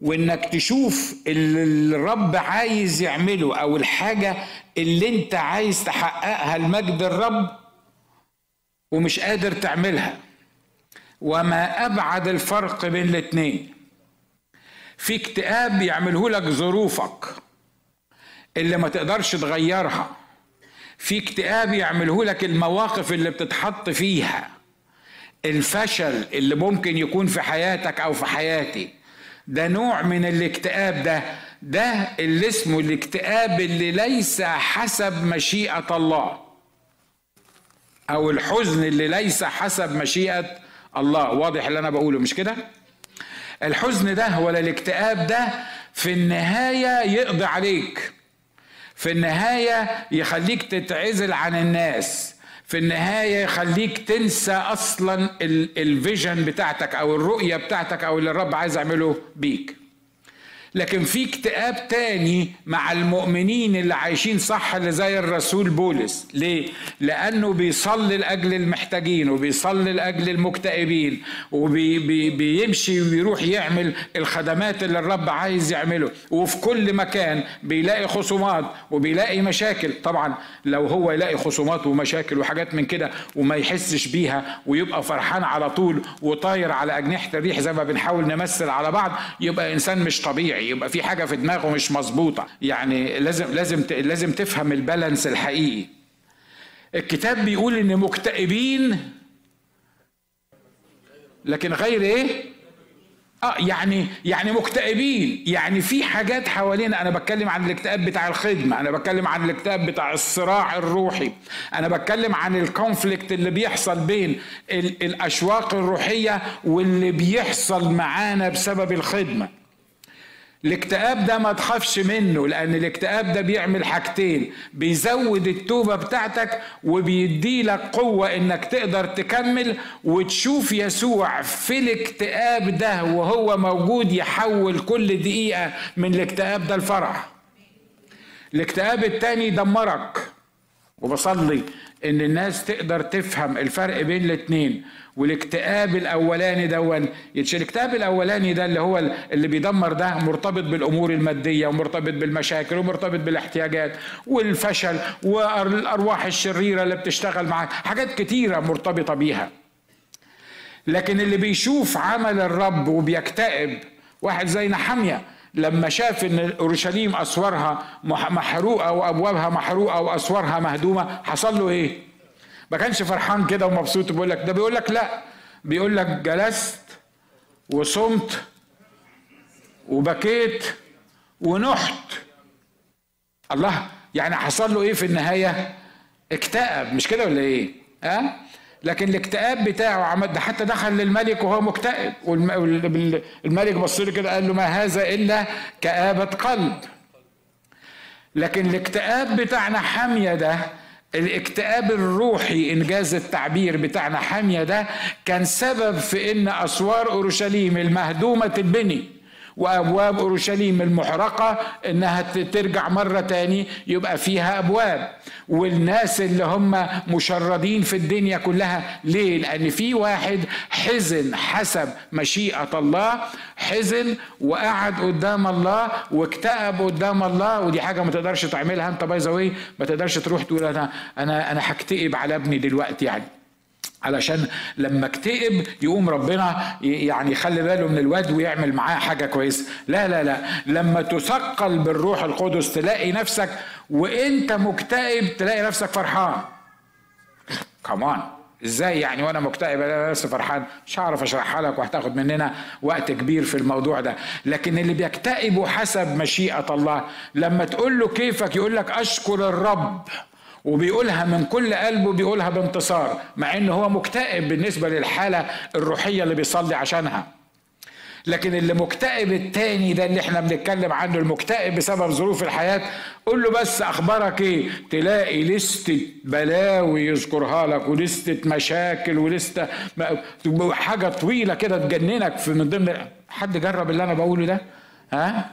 وإنك تشوف اللي الرب عايز يعمله أو الحاجة اللي أنت عايز تحققها لمجد الرب ومش قادر تعملها. وما أبعد الفرق بين الاتنين. في اكتئاب يعمله لك ظروفك اللي ما تقدرش تغيرها. في اكتئاب يعمله لك المواقف اللي بتتحط فيها. الفشل اللي ممكن يكون في حياتك أو في حياتي. ده نوع من الاكتئاب ده. ده اللي اسمه الاكتئاب اللي ليس حسب مشيئة الله. أو الحزن اللي ليس حسب مشيئة الله. واضح اللي أنا بقوله مش كده؟ الحزن ده ولا الاكتئاب ده في النهاية يقضي عليك. في النهاية يخليك تتعزل عن الناس. في النهاية يخليك تنسى أصلا الفيجن بتاعتك أو الرؤية بتاعتك أو اللي الرب عايز يعمله بيك. لكن في اكتئاب تاني مع المؤمنين اللي عايشين صح اللي زي الرسول بولس. ليه؟ لأنه بيصلي لأجل المحتاجين وبيصلي لأجل المكتئبين وبيمشي وبيروح يعمل الخدمات اللي الرب عايز يعمله. وفي كل مكان بيلاقي خصومات وبيلاقي مشاكل. طبعا لو هو يلاقي خصومات ومشاكل وحاجات من كده وما يحسش بيها ويبقى فرحان على طول وطاير على أجنحة الريح زي ما بنحاول نمثل على بعض يبقى إنسان مش طبيعي. طبيعي يبقى في حاجة في دماغه مش مظبوطة. يعني لازم لازم لازم تفهم البالانس الحقيقي. الكتاب بيقول إن مكتئبين لكن غير إيه؟ آه يعني يعني مكتئبين. يعني في حاجات حوالينا أنا بتكلم عن الاكتئاب بتاع الخدمة أنا بتكلم عن الاكتئاب بتاع الصراع الروحي أنا بتكلم عن الكونفليكت اللي بيحصل بين الأشواق الروحية واللي بيحصل معانا بسبب الخدمة. الاكتئاب ده ما تخافش منه لأن الاكتئاب ده بيعمل حاجتين بيزود التوبة بتاعتك وبيدي لك قوة إنك تقدر تكمل وتشوف يسوع في الاكتئاب ده وهو موجود يحول كل دقيقة من الاكتئاب ده لفرح الاكتئاب التاني يدمرك وبصلي إن الناس تقدر تفهم الفرق بين الاتنين. والاكتئاب الأولاني دون الاكتئاب الأولاني ده اللي هو اللي بيدمر ده مرتبط بالأمور المادية ومرتبط بالمشاكل ومرتبط بالاحتياجات والفشل والأرواح الشريرة اللي بتشتغل معاك حاجات كتيرة مرتبطة بيها. لكن اللي بيشوف عمل الرب وبيكتئب واحد زي نحمية لما شاف إن أورشليم أسوارها محروقة وأبوابها محروقة وأسوارها مهدومة حصل له إيه؟ ما كانش فرحان كده ومبسوط بيقول لك ده بيقول لك لا بيقول لك جلست وصمت وبكيت ونحت الله يعني حصل له إيه في النهاية اكتئب مش كده ولا إيه ها أه؟ لكن الاكتئاب بتاعه ده حتى دخل للملك وهو مكتئب. والملك بص له كده قال له ما هذا إلا كآبة قلب. لكن الاكتئاب بتاعنا حامية ده الاكتئاب الروحي إنجاز التعبير بتاعنا حامية ده كان سبب في إن أسوار أورشليم المهدومة تتبني وأبواب أورشليم المحرقة إنها ترجع مرة تاني يبقى فيها أبواب. والناس اللي هم مشردين في الدنيا كلها ليه؟ لأن في واحد حزن حسب مشيئة الله حزن وقعد قدام الله واكتئب قدام الله ودي حاجة ما تقدرش تعملها. أنت باي ما تقدرش تروح تقول أنا أنا أنا هكتئب على ابني دلوقتي يعني. علشان لما اكتئب يقوم ربنا يعني يخلي باله من الواد ويعمل معاه حاجة كويسة. لا لا لا. لما تثقل بالروح القدس تلاقي نفسك وانت مكتئب تلاقي نفسك فرحان. كمان إزاي يعني وأنا مكتئب أنا بس فرحان؟ مش هعرف اشرحها لك وهتاخد مننا وقت كبير في الموضوع ده. لكن اللي بيكتئبوا حسب مشيئة الله لما تقول له كيفك يقول لك أشكر الرب. وبيقولها من كل قلبه بيقولها بانتصار مع انه هو مكتئب بالنسبة للحالة الروحية اللي بيصلي عشانها. لكن اللي مكتئب التاني ده اللي إحنا بنتكلم عنه المكتئب بسبب ظروف الحياة قول له بس أخبارك إيه؟ تلاقي لستة بلاوي يذكرها لك ولستة مشاكل ولستة حاجة طويلة كده تجننك في من ضمن حد جرب اللي أنا بقوله ده؟ ها؟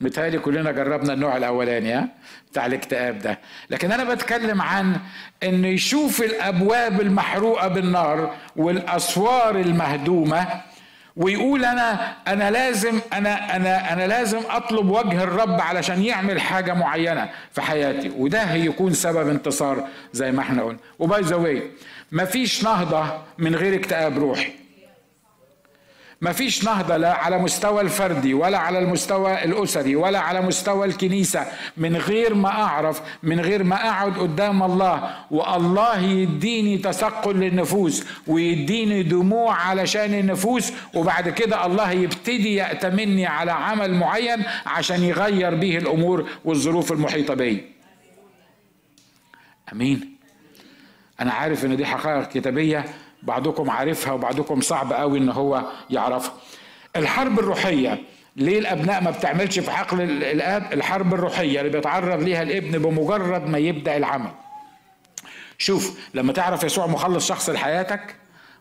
متهيألي كلنا جربنا النوع الأولاني ها بتاع الاكتئاب ده. لكن أنا بتكلم عن إنه يشوف الأبواب المحروقة بالنار والأسوار المهدومة ويقول أنا أنا لازم أنا أنا أنا لازم أطلب وجه الرب علشان يعمل حاجة معينة في حياتي. وده هيكون سبب انتصار زي ما إحنا قلنا. وباي ذا مفيش نهضة من غير اكتئاب روحي. ما فيش نهضة لا على مستوى الفردي ولا على المستوى الأسري ولا على مستوى الكنيسة من غير ما أعرف من غير ما أقعد قدام الله. والله يديني تثقل للنفوس ويديني دموع علشان النفوس وبعد كده الله يبتدي يأتمني على عمل معين عشان يغير به الأمور والظروف المحيطة بي. أمين. أنا عارف إن دي حقائق كتابية بعضكم عارفها وبعضكم صعب قوي إن هو يعرفها. الحرب الروحية ليه الأبناء ما بتعملش في حقل الأب؟ الحرب الروحية اللي بيتعرض ليها الابن بمجرد ما يبدأ العمل. شوف لما تعرف يسوع مخلص شخص لحياتك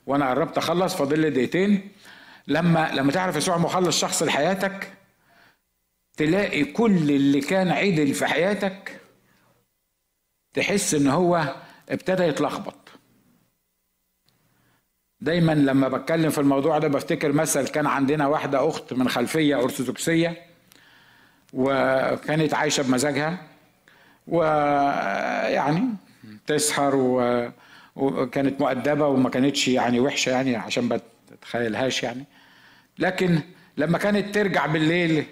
وأنا قربت أخلص فاضل لي دقيقتين. لما لما تعرف يسوع مخلص شخص لحياتك تلاقي كل اللي كان عدل في حياتك تحس إن هو ابتدى يتلخبط. دايما لما بتكلم في الموضوع ده بفتكر مثل كان عندنا واحدة أخت من خلفية أرثوذكسية وكانت عايشة بمزاجها ويعني تسهر و... وكانت مؤدبة وما كانتش يعني وحشة يعني عشان ما تتخيلهاش يعني. لكن لما كانت ترجع بالليل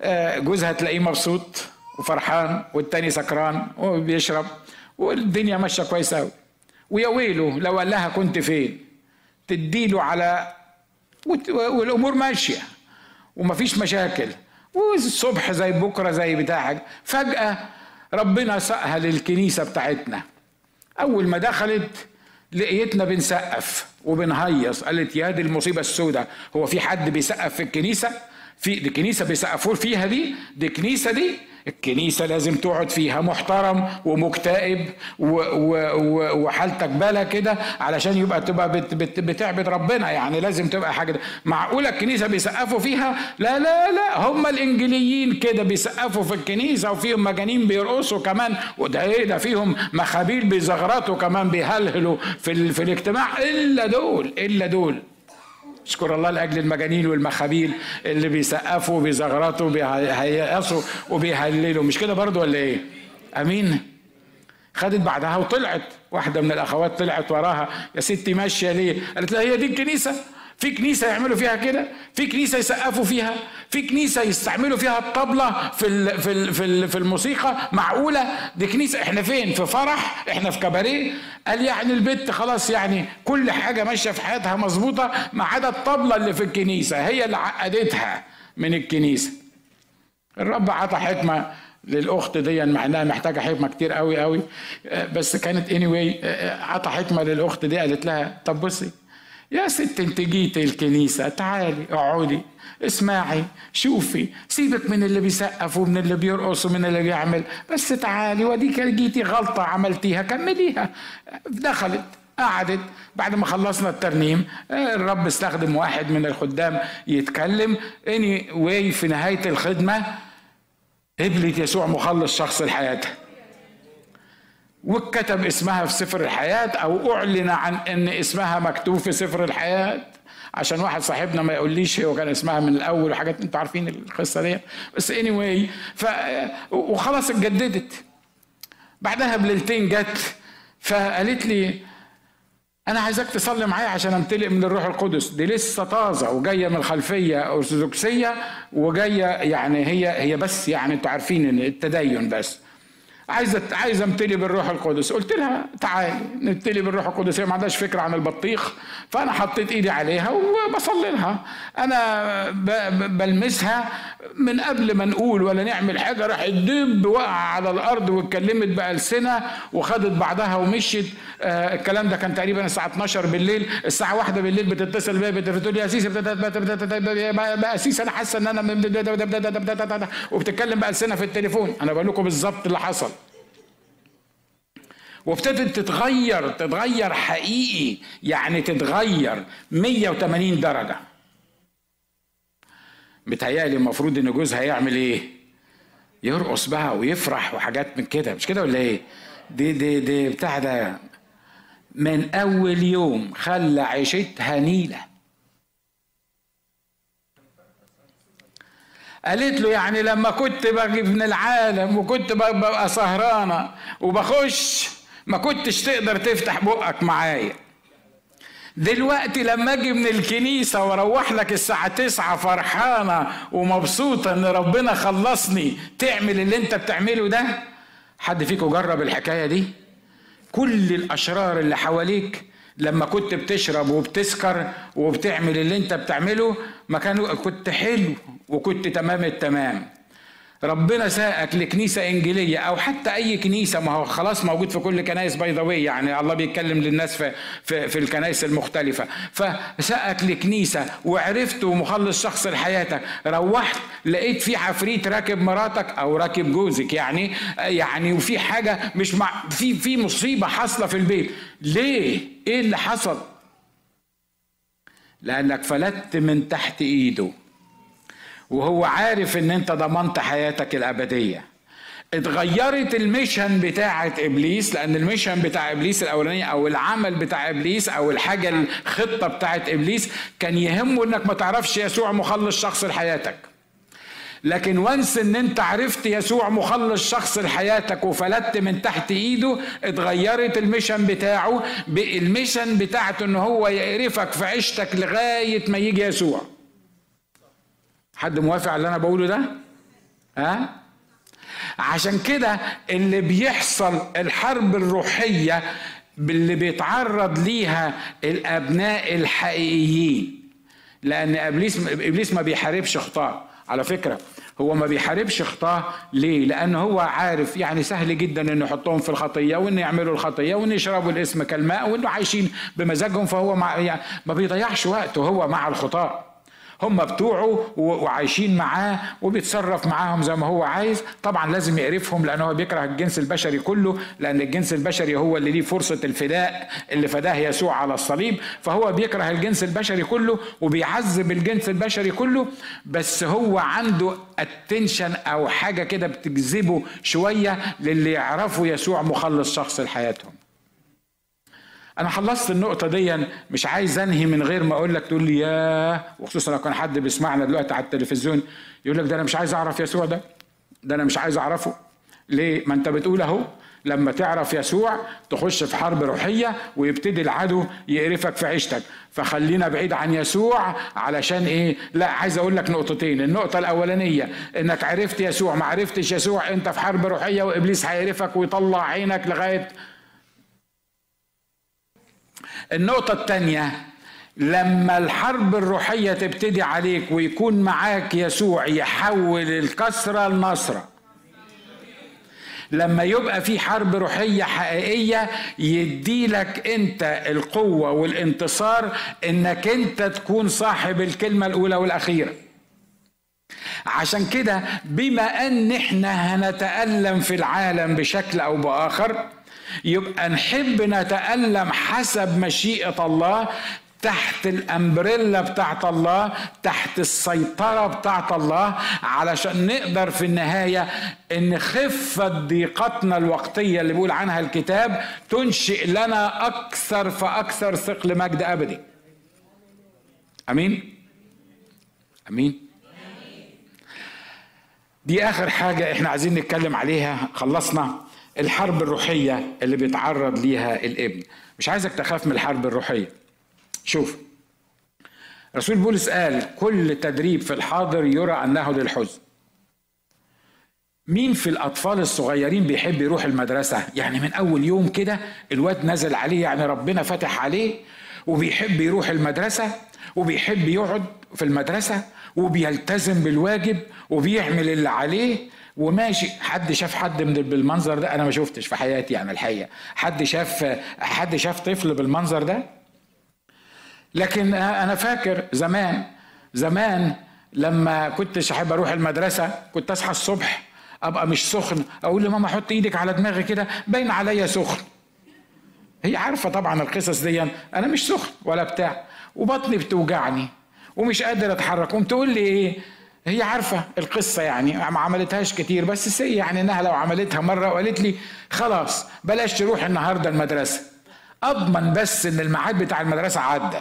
آه، جوزها تلاقيه مبسوط وفرحان والتاني سكران وبيشرب والدنيا ماشية كويسة ويا ويله لو قال لها كنت فين؟ تديله على والأمور ماشية ومفيش مشاكل. والصبح زي بكرة زي بتاعك فجأة ربنا سهل الكنيسه بتاعتنا. أول ما دخلت لقيتنا بنسقف وبنهيص. قالت يا دي المصيبة السوداء. هو في حد بيسقف في الكنيسة؟ في دي كنيسة بيسقفوا فيها دي دي كنيسة دي الكنيسة لازم تقعد فيها محترم ومكتئب وحالتك بالة كده علشان يبقى تبقى بت بت بتعبد ربنا يعني لازم تبقى حاجة معقولة الكنيسة بيسقفوا فيها؟ لا لا لا هم الإنجليين كده بيسقفوا في الكنيسة وفيهم مجانين بيرقصوا كمان وده إيه؟ ده فيهم مخابيل بيزغرطوا كمان بيهلهلوا في, في الاجتماع إلا دول إلا دول. اشكر الله لأجل المجانين والمخابيل اللي بيسقفوا وبيزغرطوا وبيهيصوا وبيهللوا مش كده برضو ولا إيه؟ أمين. خدت بعدها وطلعت. واحدة من الأخوات طلعت وراها. يا ستي ماشية ليه؟ قالت لها هي دي الكنيسة. في كنيسة يعملوا فيها كده؟ في كنيسة يسقفوا فيها؟ في كنيسة يستعملوا فيها الطبلة في في في في الموسيقى؟ معقولة؟ دي كنيسة. إحنا فين؟ في فرح؟ إحنا في كباريه؟ قال يعني البت خلاص يعني كل حاجة ماشية في حياتها مظبوطة ما عدا الطبلة اللي في الكنيسة. هي اللي عقدتها من الكنيسة. الرب عطى حكمة للأخت دي مع إنها محتاجة حكمة كتير قوي قوي. بس كانت اني anyway عطى حكمة للأخت دي قالت لها طب بصي يا ست انت جيتي الكنيسة تعالي اقعدي اسمعي شوفي سيبك من اللي بيسقف ومن اللي بيرقص ومن اللي بيعمل بس تعالي وديك جيتي غلطة عملتيها كمليها. دخلت قعدت بعد ما خلصنا الترنيم الرب استخدم واحد من الخدام يتكلم اني واي في نهاية الخدمة قبلت يسوع مخلص شخص لحياتها. وكتب اسمها في سفر الحياة أو أعلن عن أن اسمها مكتوب في سفر الحياة. عشان واحد صاحبنا ما يقوليش هو كان اسمها من الأول وحاجات أنتوا عارفين القصة دي. بس anyway ف وخلاص اتجددت. بعدها بليلتين جت فقالت لي أنا عايزك تصلي معايا عشان أمتلئ من الروح القدس. دي لسه طازة وجاية من الخلفية أرثوذكسية وجاية يعني هي هي بس يعني أنتوا عارفين التدين بس. عايزه عايزه امتلي بالروح القدس قلت لها تعالي نبتلي بالروح القدس هي ما عندهاش فكره عن البطيخ فانا حطيت ايدي عليها وبصلي لها أنا بلمسها من قبل ما نقول ولا نعمل حاجة راح الدب وقع على الأرض واتكلمت بالسنه وخدت بعضها ومشيت آه الكلام ده كان تقريبا الساعة 12 بالليل الساعة 1 بالليل بتتصل بيا بتقول لي يا سيسي بقى أنا حاسه ان أنا وبتتكلم بالسنه في التليفون أنا بقول لكم بالظبط اللي حصل وابتدت تتغير تتغير حقيقي يعني تتغير 180 درجة. متهيألي المفروض إن جوزها يعمل إيه؟ يرقص بقى ويفرح وحاجات من كده. مش كده ولا إيه؟ دي دي دي بتاع ده. من أول يوم خلى عيشتها نيلة. قالت له يعني لما كنت باجي من العالم وكنت ببقى سهرانة وبخش ما كنتش تقدر تفتح بقك معايا. دلوقتي لما أجي من الكنيسة وأروح لك الساعة تسعة فرحانة ومبسوطة ان ربنا خلصني تعمل اللي انت بتعمله ده؟ حد فيكم جرب الحكاية دي؟ كل الأشرار اللي حواليك لما كنت بتشرب وبتسكر وبتعمل اللي انت بتعمله ما كانوا كنت حلو وكنت تمام التمام. ربنا ساقك لكنيسة إنجيلية أو حتى أي كنيسة. ما هو خلاص موجود في كل كنائس بيضاويه يعني الله بيتكلم للناس في في, في الكنائس المختلفة. فساقك لكنيسة وعرفت ومخلص شخص لحياتك. روحت لقيت في عفريت راكب مراتك أو راكب جوزك. يعني يعني وفي حاجة مش مع في في مصيبة حاصلة في البيت. ليه؟ إيه اللي حصل؟ لأنك فلت من تحت إيده. وهو عارف إن أنت ضمنت حياتك الأبدية. اتغيرت ال mission بتاعة إبليس لأن ال mission بتاع إبليس الأولاني أو العمل بتاع إبليس أو الحاجة الخطة بتاعه إبليس كان يهمه إنك ما تعرفش يسوع مخلص شخص لحياتك. لكن once إن أنت عرفت يسوع مخلص شخص لحياتك وفلتت من تحت إيده اتغيرت ال mission بتاعه ال mission بتاعته إن هو يعرفك في عيشتك لغاية ما يجي يسوع. حد موافق على اللي أنا بقوله ده؟ ها؟ عشان كده اللي بيحصل الحرب الروحية اللي بيتعرض ليها الأبناء الحقيقيين. لأن إبليس إبليس ما بيحاربش خطاه. على فكرة هو ما بيحاربش خطاه ليه؟ لأنه هو عارف يعني سهل جدا إنه يحطهم في الخطية وإنه يعملوا الخطية وإنه يشربوا الاسم كالماء وإنه عايشين بمزاجهم. فهو مع يعني ما بيضيعش وقته هو مع الخطاة. هم بتوعه وعايشين معاه وبيتصرف معاهم زي ما هو عايز. طبعا لازم يعرفهم لأنه هو بيكره الجنس البشري كله لأن الجنس البشري هو اللي ليه فرصة الفداء اللي فداه يسوع على الصليب. فهو بيكره الجنس البشري كله وبيعذب الجنس البشري كله بس هو عنده اتنشن أو حاجة كده بتجذبه شوية للي يعرفوا يسوع مخلص شخص لحياتهم. أنا خلصت النقطة دي مش عايز أنهي من غير ما أقول لك تقول لي ياه وخصوصا لو كان حد بيسمعنا دلوقتي على التلفزيون يقول لك ده أنا مش عايز أعرف يسوع ده ده أنا مش عايز أعرفه. ليه؟ ما أنت بتقول أهو لما تعرف يسوع تخش في حرب روحية ويبتدي العدو يقرفك في عيشتك. فخلينا بعيد عن يسوع علشان إيه؟ لا عايز أقول لك نقطتين. النقطة الأولانية إنك عرفت يسوع ما عرفتش يسوع أنت في حرب روحية وإبليس هيقرفك ويطلع عينك لغاية النقطة الثانية لما الحرب الروحية تبتدي عليك ويكون معاك يسوع يحول الكسرة لنصرة. لما يبقى في حرب روحية حقيقية يديلك انت القوة والانتصار انك انت تكون صاحب الكلمة الأولى والأخيرة. عشان كده بما ان إحنا هنتألم في العالم بشكل أو بآخر يبقى نحب نتألم حسب مشيئة الله تحت الأمبريلا بتاعت الله تحت السيطرة بتاعت الله علشان نقدر في النهاية إن خفة ضيقتنا الوقتية اللي بيقول عنها الكتاب تنشئ لنا أكثر فأكثر ثقل مجد أبدي. أمين؟ أمين؟ دي آخر حاجة إحنا عايزين نتكلم عليها خلصنا. الحرب الروحية اللي بيتعرض ليها الابن. مش عايزك تخاف من الحرب الروحية. شوف رسول بولس قال كل تدريب في الحاضر يرى أنه للحزن. مين في الأطفال الصغيرين بيحب يروح المدرسة؟ يعني من أول يوم كده الواد نزل عليه يعني ربنا فتح عليه وبيحب يروح المدرسة وبيحب يقعد في المدرسة وبيلتزم بالواجب وبيعمل اللي عليه وماشي. حد شاف حد من بالمنظر ده؟ أنا ما شفتش في حياتي يعني الحقيقة. حد شاف حد شاف طفل بالمنظر ده؟ لكن أنا فاكر زمان زمان لما كنتش احب أروح المدرسة كنت أصحى الصبح أبقى مش سخن أقول لماما حط إيدك على دماغي كده باين عليا سخن. هي عارفة طبعا القصص دي. أنا مش سخن ولا بتاع وبطني بتوجعني ومش قادر أتحرك. قوم تقول لي إيه؟ هي عارفة القصة يعني ما عملتهاش كتير بس سي يعني إنها لو عملتها مرة وقالت لي خلاص بلاش تروح النهارده المدرسة. أضمن بس إن الميعاد بتاع المدرسة عدى.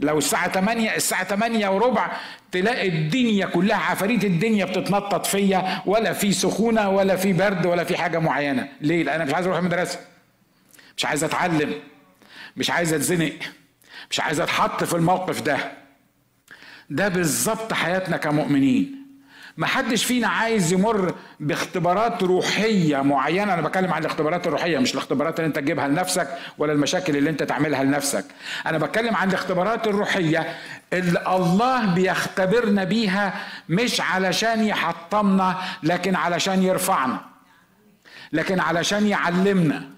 لو الساعة 8 الساعة 8 وربع تلاقي الدنيا كلها عفاريت الدنيا بتتنطط فيا ولا في سخونة ولا في برد ولا في حاجة معينة. ليه؟ لأن أنا مش عايز أروح المدرسة. مش عايز أتعلم. مش عايز أتزنق. مش عايز أتحط في الموقف ده. ده بالظبط حياتنا كمؤمنين. ما حدش فينا عايز يمر باختبارات روحية معينة. أنا بتكلم عن الاختبارات الروحية مش الاختبارات اللي أنت تجيبها لنفسك ولا المشاكل اللي أنت تعملها لنفسك. أنا بتكلم عن الاختبارات الروحية اللي الله بيختبرنا بيها مش علشان يحطمنا لكن علشان يرفعنا لكن علشان يعلمنا.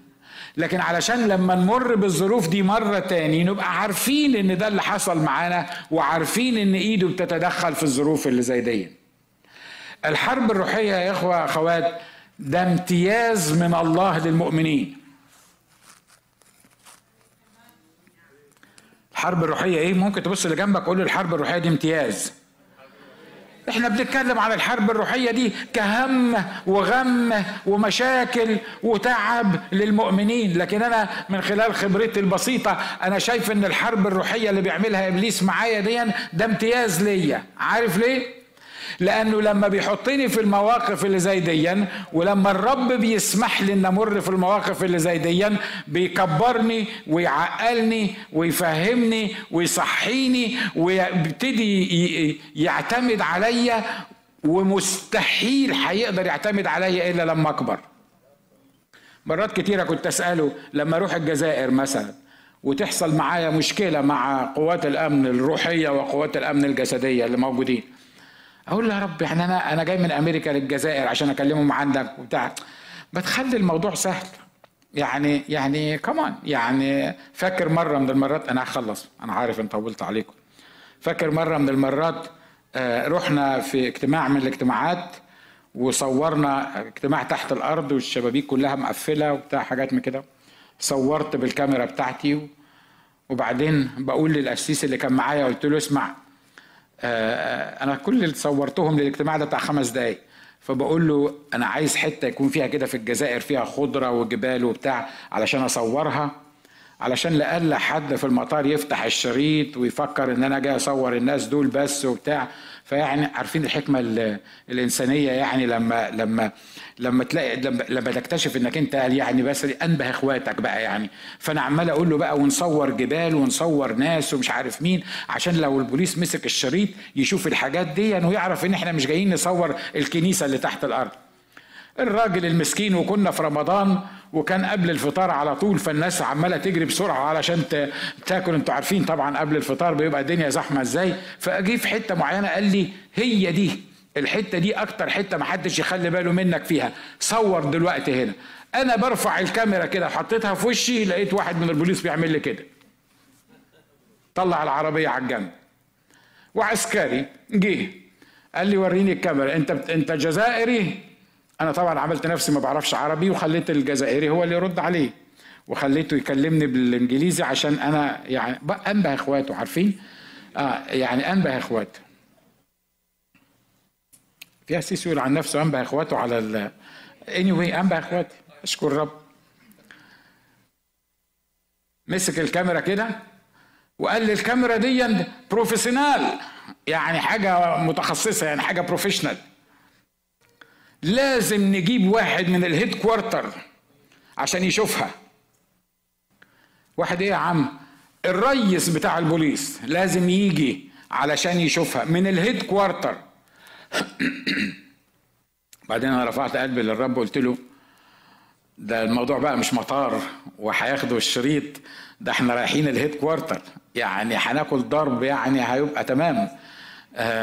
لكن علشان لما نمر بالظروف دي مرة تاني نبقى عارفين إن ده اللي حصل معانا وعارفين إن إيده بتتدخل في الظروف اللي زي دي. الحرب الروحية يا إخوة أخوات ده امتياز من الله للمؤمنين. الحرب الروحية إيه؟ ممكن تبص اللي جنبك قول الحرب الروحية دي امتياز. إحنا بنتكلم عن الحرب الروحية دي كهم وغم ومشاكل وتعب للمؤمنين. لكن أنا من خلال خبرتي البسيطة أنا شايف إن الحرب الروحية اللي بيعملها إبليس معايا دي ده امتياز ليا. عارف ليه؟ لأنه لما بيحطني في المواقف اللي زي ديا ولما الرب بيسمح لي إن أمر في المواقف اللي زي ديا بيكبرني ويعقلني ويفهمني ويصحيني ويبتدي يعتمد عليا ومستحيل هيقدر يعتمد عليا إلا لما أكبر. مرات كتيرة كنت أسأله لما أروح الجزائر مثلا وتحصل معايا مشكلة مع قوات الأمن الروحية وقوات الأمن الجسدية اللي موجودين أقول له يا رب يعني أنا أنا جاي من أمريكا للجزائر عشان اكلمهم عندك وبتاع. بتخلي الموضوع سهل. يعني يعني كمان يعني فاكر مرة من المرات أنا هخلص. أنا عارف ان طولت عليكم. فاكر مرة من المرات آه، رحنا في اجتماع من الاجتماعات وصورنا اجتماع تحت الأرض والشبابيك كلها مقفلة وبتاع حاجات من كده. صورت بالكاميرا بتاعتي وبعدين بقول للقسيس اللي كان معايا قلت له اسمع أنا كل اللي صورتهم للاجتماع ده بتاع خمس دقايق. فبقول له أنا عايز حتة يكون فيها كده في الجزائر فيها خضرة وجبال وبتاع علشان أصورها علشان لألا حد في المطار يفتح الشريط ويفكر إن أنا جاي أصور الناس دول بس وبتاع. فيعني عارفين الحكمة الإنسانية يعني لما لما لما تلاقي لما, لما تكتشف إنك أنت يعني بس أنبه إخواتك بقى يعني. فأنا عمال أقول له بقى ونصور جبال ونصور ناس ومش عارف مين عشان لو البوليس مسك الشريط يشوف الحاجات دي ويعرف إن إحنا مش جايين نصور الكنيسة اللي تحت الأرض. الراجل المسكين وكنا في رمضان وكان قبل الفطار على طول فالناس عمالة تجري بسرعة علشان تاكل. أنتوا عارفين طبعا قبل الفطار بيبقى الدنيا زحمة إزاي. فأجي في حتة معينة قال لي هي دي الحتة دي أكتر حتة ما حدش يخلي باله منك فيها. صور دلوقتي هنا. أنا برفع الكاميرا كده حطيتها في وشي لقيت واحد من البوليس بيعمل لي كده. طلع العربية على الجنب. وعسكري جه قال لي وريني الكاميرا. انت انت جزائري؟ أنا طبعا عملت نفسي ما بعرفش عربي وخليت الجزائري هو اللي يرد عليه وخليته يكلمني بالإنجليزي عشان أنا يعني أنبه إخواته عارفين؟ آه يعني أنبه إخواته. في أسيس يقول عن نفسه أنبه إخواته على ال anyway أنبه اخواتي أشكر رب. مسك الكاميرا كده وقال لي الكاميرا دي professional يعني حاجة متخصصة يعني حاجة professional لازم نجيب واحد من ال headquarter عشان يشوفها. واحد إيه يا عم؟ الريس بتاع البوليس لازم يجي علشان يشوفها من ال headquarter بعدين أنا رفعت قلبي للرب وقلت له ده الموضوع بقى مش مطار وهياخدوا الشريط ده إحنا رايحين ال headquarter يعني هناكل ضرب يعني هيبقى تمام.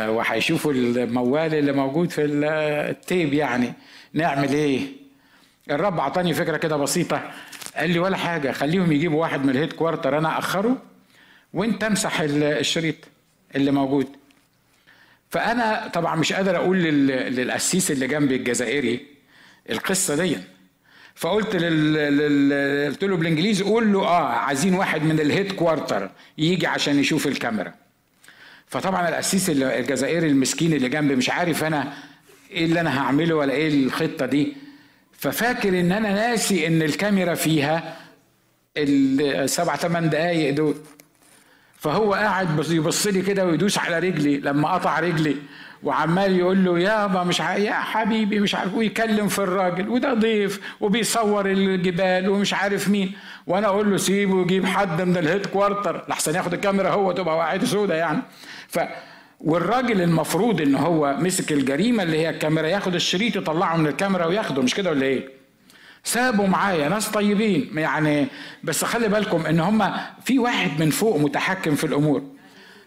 وهيشوفوا الموال اللي موجود في ال tape يعني. نعمل إيه؟ الرب أعطاني فكرة كده بسيطة. قال لي ولا حاجة خليهم يجيبوا واحد من ال headquarter أنا اخره وأنت امسح الشريط اللي موجود. فأنا طبعا مش قادر أقول للقسيس اللي جنبي الجزائري القصة دي. فقلت لل... قلت له بالإنجليزي قول له آه عايزين واحد من الهيد كوارتر يجي عشان يشوف الكاميرا. فطبعا القسيس الجزائري المسكين اللي جنبي مش عارف أنا إيه اللي أنا هعمله ولا إيه الخطة دي. ففاكر إن أنا ناسي إن الكاميرا فيها السبع ثمان دقايق دول. فهو قاعد يبص لي كده ويدوس على رجلي لما قطع رجلي وعمال يقول له يابا مش ع... يا حبيبي مش عارف ويكلم في الراجل وده ضيف وبيصور الجبال ومش عارف مين. وأنا أقول له سيبه ويجيب حد من الهيد كوارتر لحسن ياخد الكاميرا هو تبقى واحد سودة يعني. ف والراجل المفروض إن هو مسك الجريمة اللي هي الكاميرا ياخد الشريط يطلعه من الكاميرا وياخده مش كده ولا إيه؟ سابوا معايا ناس طيبين يعني بس خلي بالكم إن هم في واحد من فوق متحكم في الأمور.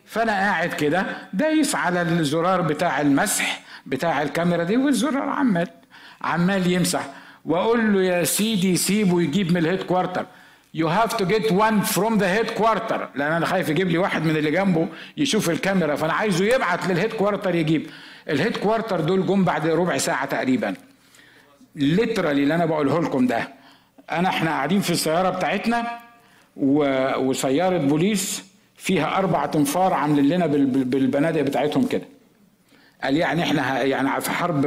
فأنا قاعد كده دايس على الزرار بتاع المسح بتاع الكاميرا دي والزرار عمال عمال يمسح. وأقول له يا سيدي سيبه يجيب من ال headquarter you have to get one from the headquarter لأن أنا خايف يجيب لي واحد من اللي جنبه يشوف الكاميرا فأنا عايزه يبعت لل headquarter يجيب. ال headquarter دول جم بعد ربع ساعة تقريبا. literally اللي أنا بقوله لكم ده. أنا إحنا قاعدين في السيارة بتاعتنا و... وسيارة بوليس فيها أربع تنفار عاملين لنا بالبنادق بتاعتهم كده. قال يعني إحنا يعني في حرب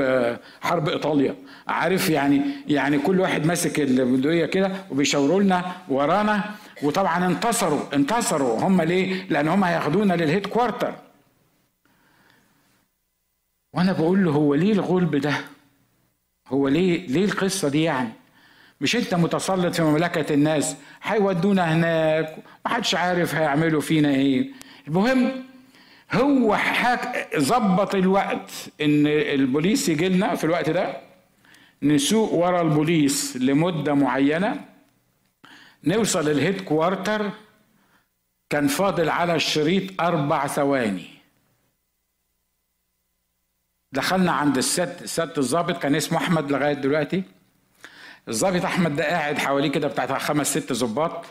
حرب إيطاليا عارف يعني يعني كل واحد ماسك البندقيه كده وبيشاوروا لنا ورانا وطبعا انتصروا انتصروا هم ليه؟ لأن هم هياخدونا للهيد كوارتر وأنا بقول له هو ليه الغلب ده؟ هو ليه ليه القصة دي يعني؟ مش أنت متسلط في مملكة الناس هيودونا هناك محدش عارف هيعملوا فينا إيه المهم هو حاك ظبط الوقت إن البوليس يجي لنا في الوقت ده نسوق ورا البوليس لمدة معينة نوصل ال headquarter كان فاضل على الشريط أربع ثواني. دخلنا عند الست الست الظابط كان اسمه أحمد لغاية دلوقتي. الظابط أحمد ده قاعد حواليه كده بتاع خمس ست ظباط.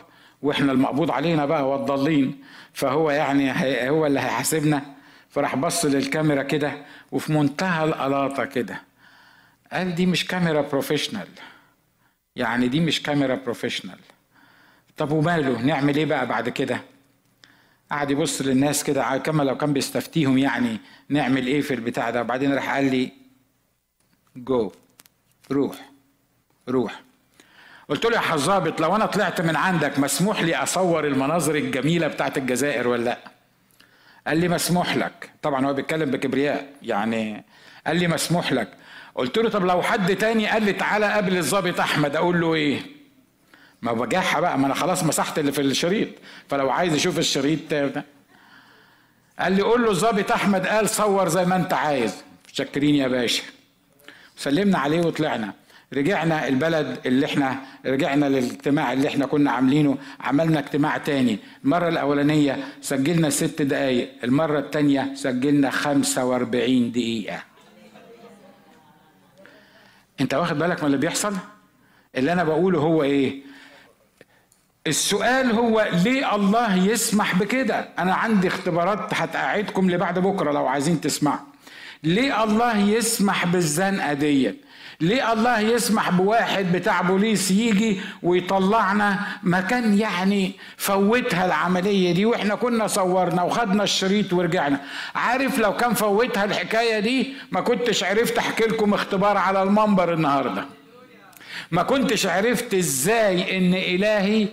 وإحنا المقبوض علينا بقى والضالين فهو يعني هو اللي هيحاسبنا. فراح بص للكاميرا كده وفي منتهى الغلاطة كده. قال دي مش كاميرا professional يعني دي مش كاميرا professional طب وماله؟ نعمل إيه بقى بعد كده؟ قعد يبص للناس كده كما لو كان بيستفتيهم يعني نعمل إيه في البتاع ده؟ وبعدين راح قال لي جو روح. روح. قلت له يا حظابط لو أنا طلعت من عندك مسموح لي أصور المناظر الجميلة بتاعت الجزائر ولا لأ؟ قال لي مسموح لك. طبعا هو بيتكلم بكبرياء يعني قال لي مسموح لك. قلت له طب لو حد تاني قال لي تعالى قابل الظابط أحمد أقول له إيه؟ ما بجاحة بقى ما أنا خلاص مسحت اللي في الشريط. فلو عايز يشوف الشريط قال لي قول له الظابط أحمد قال صور زي ما أنت عايز. شكرين يا باشا. سلمنا عليه وطلعنا. رجعنا البلد اللي إحنا رجعنا للاجتماع اللي إحنا كنا عاملينه عملنا اجتماع تاني. المرة الأولانية سجلنا ست دقايق المرة التانية سجلنا خمسة وأربعين دقيقة. انت واخد بالك من اللي بيحصل؟ اللي أنا بقوله هو إيه؟ السؤال هو ليه الله يسمح بكده؟ أنا عندي اختبارات هتقعدكم لبعد بكرة لو عايزين تسمعوا. ليه الله يسمح بالزنقة ديت؟ ليه الله يسمح بواحد بتاع بوليس يجي ويطلعنا ما كان يعني فوتها العملية دي؟ وإحنا كنا صورنا وخدنا الشريط ورجعنا. عارف لو كان فوتها الحكاية دي ما كنتش عرفت أحكي لكم اختبار على المنبر النهاردة. ما كنتش عرفت إزاي إن إلهي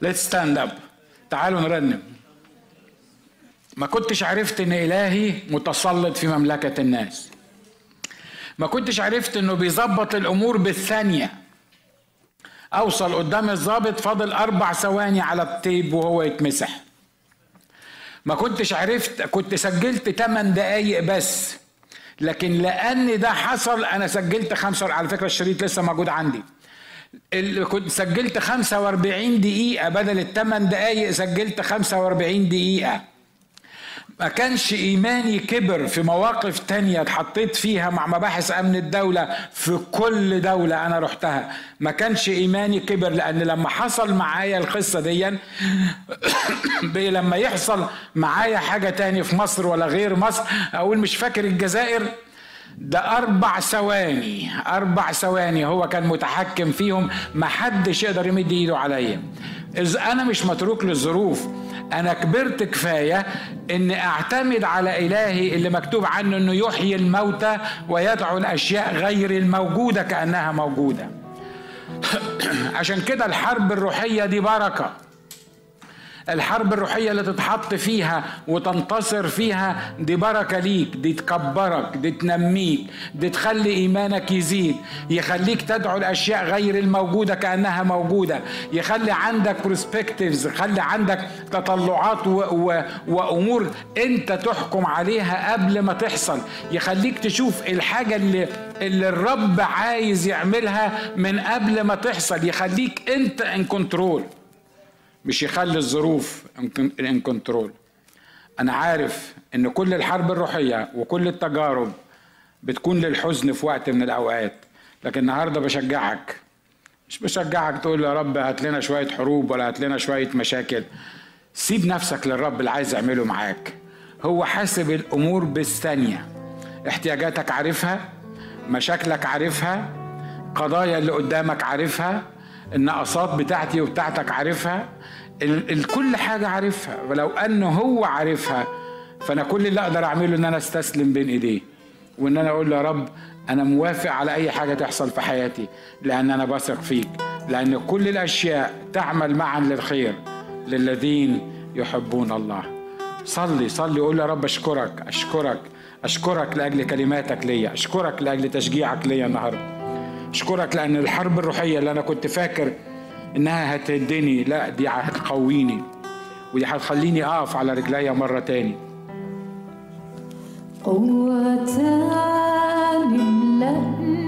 Let's stand up. تعالوا نرنم. ما كنتش عرفت إن إلهي متسلط في مملكة الناس. ما كنتش عرفت إنه بيظبط الأمور بالثانية. أوصل قدام الظابط فاضل أربع ثواني على التيب وهو يتمسح. ما كنتش عرفت كنت سجلت 8 دقايق بس. لكن لأن ده حصل أنا سجلت خمسة على فكرة الشريط لسه موجود عندي. اللي كنت سجلت 45 دقيقة بدل الثمان دقايق سجلت 45 دقيقة. ما كانش إيماني كبر في مواقف تانية اتحطيت فيها مع مباحث أمن الدولة في كل دولة أنا رحتها. ما كانش إيماني كبر لأن لما حصل معايا القصة دي لما يحصل معايا حاجة تاني في مصر ولا غير مصر أقول مش فاكر الجزائر ده أربع ثواني أربع ثواني هو كان متحكم فيهم ما حدش يقدر يمد إيده عليا. إذ أنا مش متروك للظروف أنا كبرت كفاية إن أعتمد على إلهي اللي مكتوب عنه إنه يحيي الموتى ويدعو الأشياء غير الموجودة كأنها موجودة. عشان كده الحرب الروحية دي بركة. الحرب الروحية اللي تتحط فيها وتنتصر فيها دي بركة ليك دي تكبرك دي تنميك دي تخلي إيمانك يزيد يخليك تدعو الاشياء غير الموجودة كأنها موجودة يخلي عندك برسبكتيفز يخلي عندك تطلعات و و وأمور أنت تحكم عليها قبل ما تحصل يخليك تشوف الحاجة اللي اللي الرب عايز يعملها من قبل ما تحصل يخليك أنت in control مش يخلي الظروف in control أنا عارف إن كل الحرب الروحية وكل التجارب بتكون للحزن في وقت من الأوقات لكن النهارده بشجعك. مش بشجعك تقول يا رب هات لنا شوية حروب ولا هات لنا شوية مشاكل. سيب نفسك للرب اللي عايز يعمله معاك. هو حاسب الأمور بالثانية. احتياجاتك عارفها مشاكلك عارفها قضايا اللي قدامك عارفها النقصات بتاعتي وبتاعتك عارفها الكل حاجة عارفها. ولو أنه هو عارفها فأنا كل اللي أقدر أعمله إن أنا أستسلم بين إيديه. وإن أنا أقول له يا رب أنا موافق على أي حاجة تحصل في حياتي لأن أنا بثق فيك. لأن كل الأشياء تعمل معا للخير للذين يحبون الله. صلي صلي قول يا رب أشكرك أشكرك أشكرك لأجل كلماتك ليا أشكرك لأجل تشجيعك ليا النهاردة. أشكرك لأن الحرب الروحية اللي أنا كنت فاكر إنها هتهدني لا دي هتقويني ودي هتخليني أقف على رجليا مرة تاني.
قوتان املأنا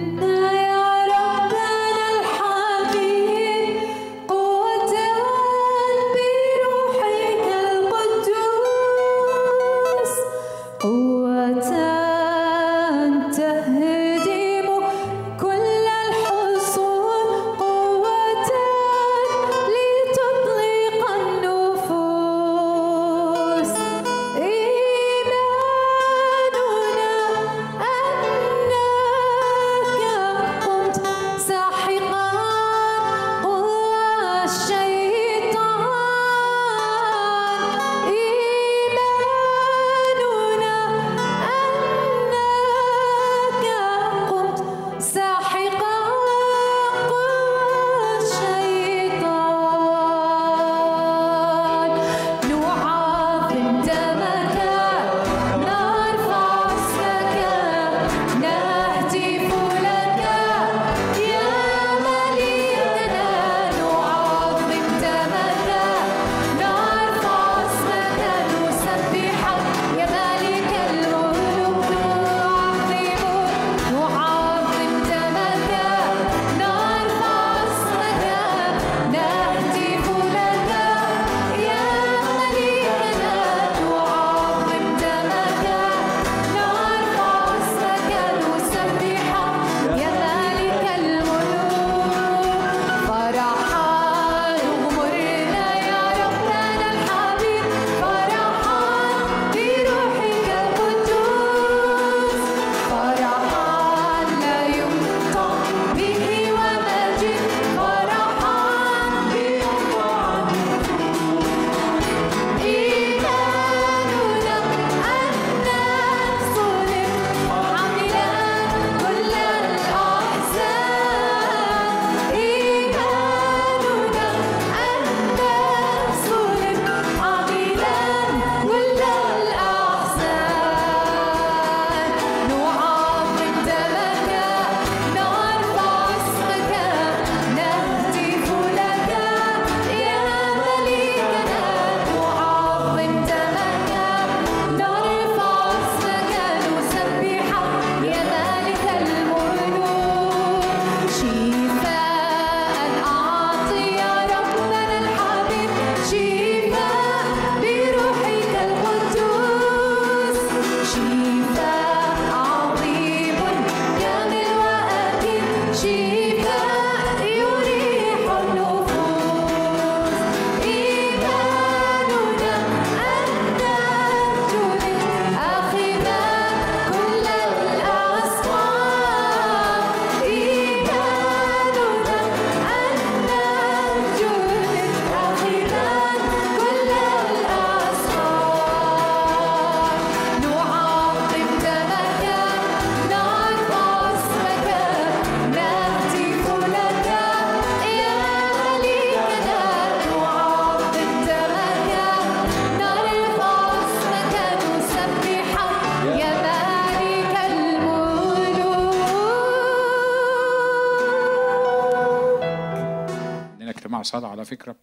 صلاة على فكرة.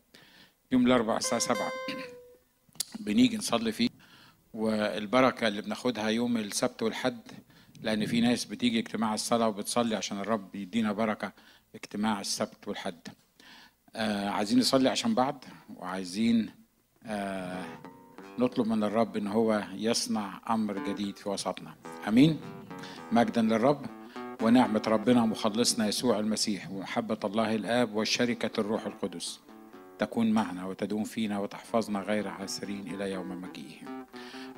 يوم الأربعاء الساعة سبعة بنيجي نصلي فيه والبركة اللي بناخدها يوم السبت والحد لأن في ناس بتيجي اجتماع الصلاة وبتصلي عشان الرب يدينا بركة اجتماع السبت والحد. آه عايزين نصلي عشان بعض وعايزين آه نطلب من الرب إن هو يصنع أمر جديد في وسطنا. آمين؟ مجدا للرب. ونعمة ربنا مخلصنا يسوع المسيح ومحبة الله الآب وشركه الروح القدس. تكون معنا وتدوم فينا وتحفظنا غير عاسرين إلى يوم مجيئه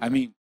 آمين.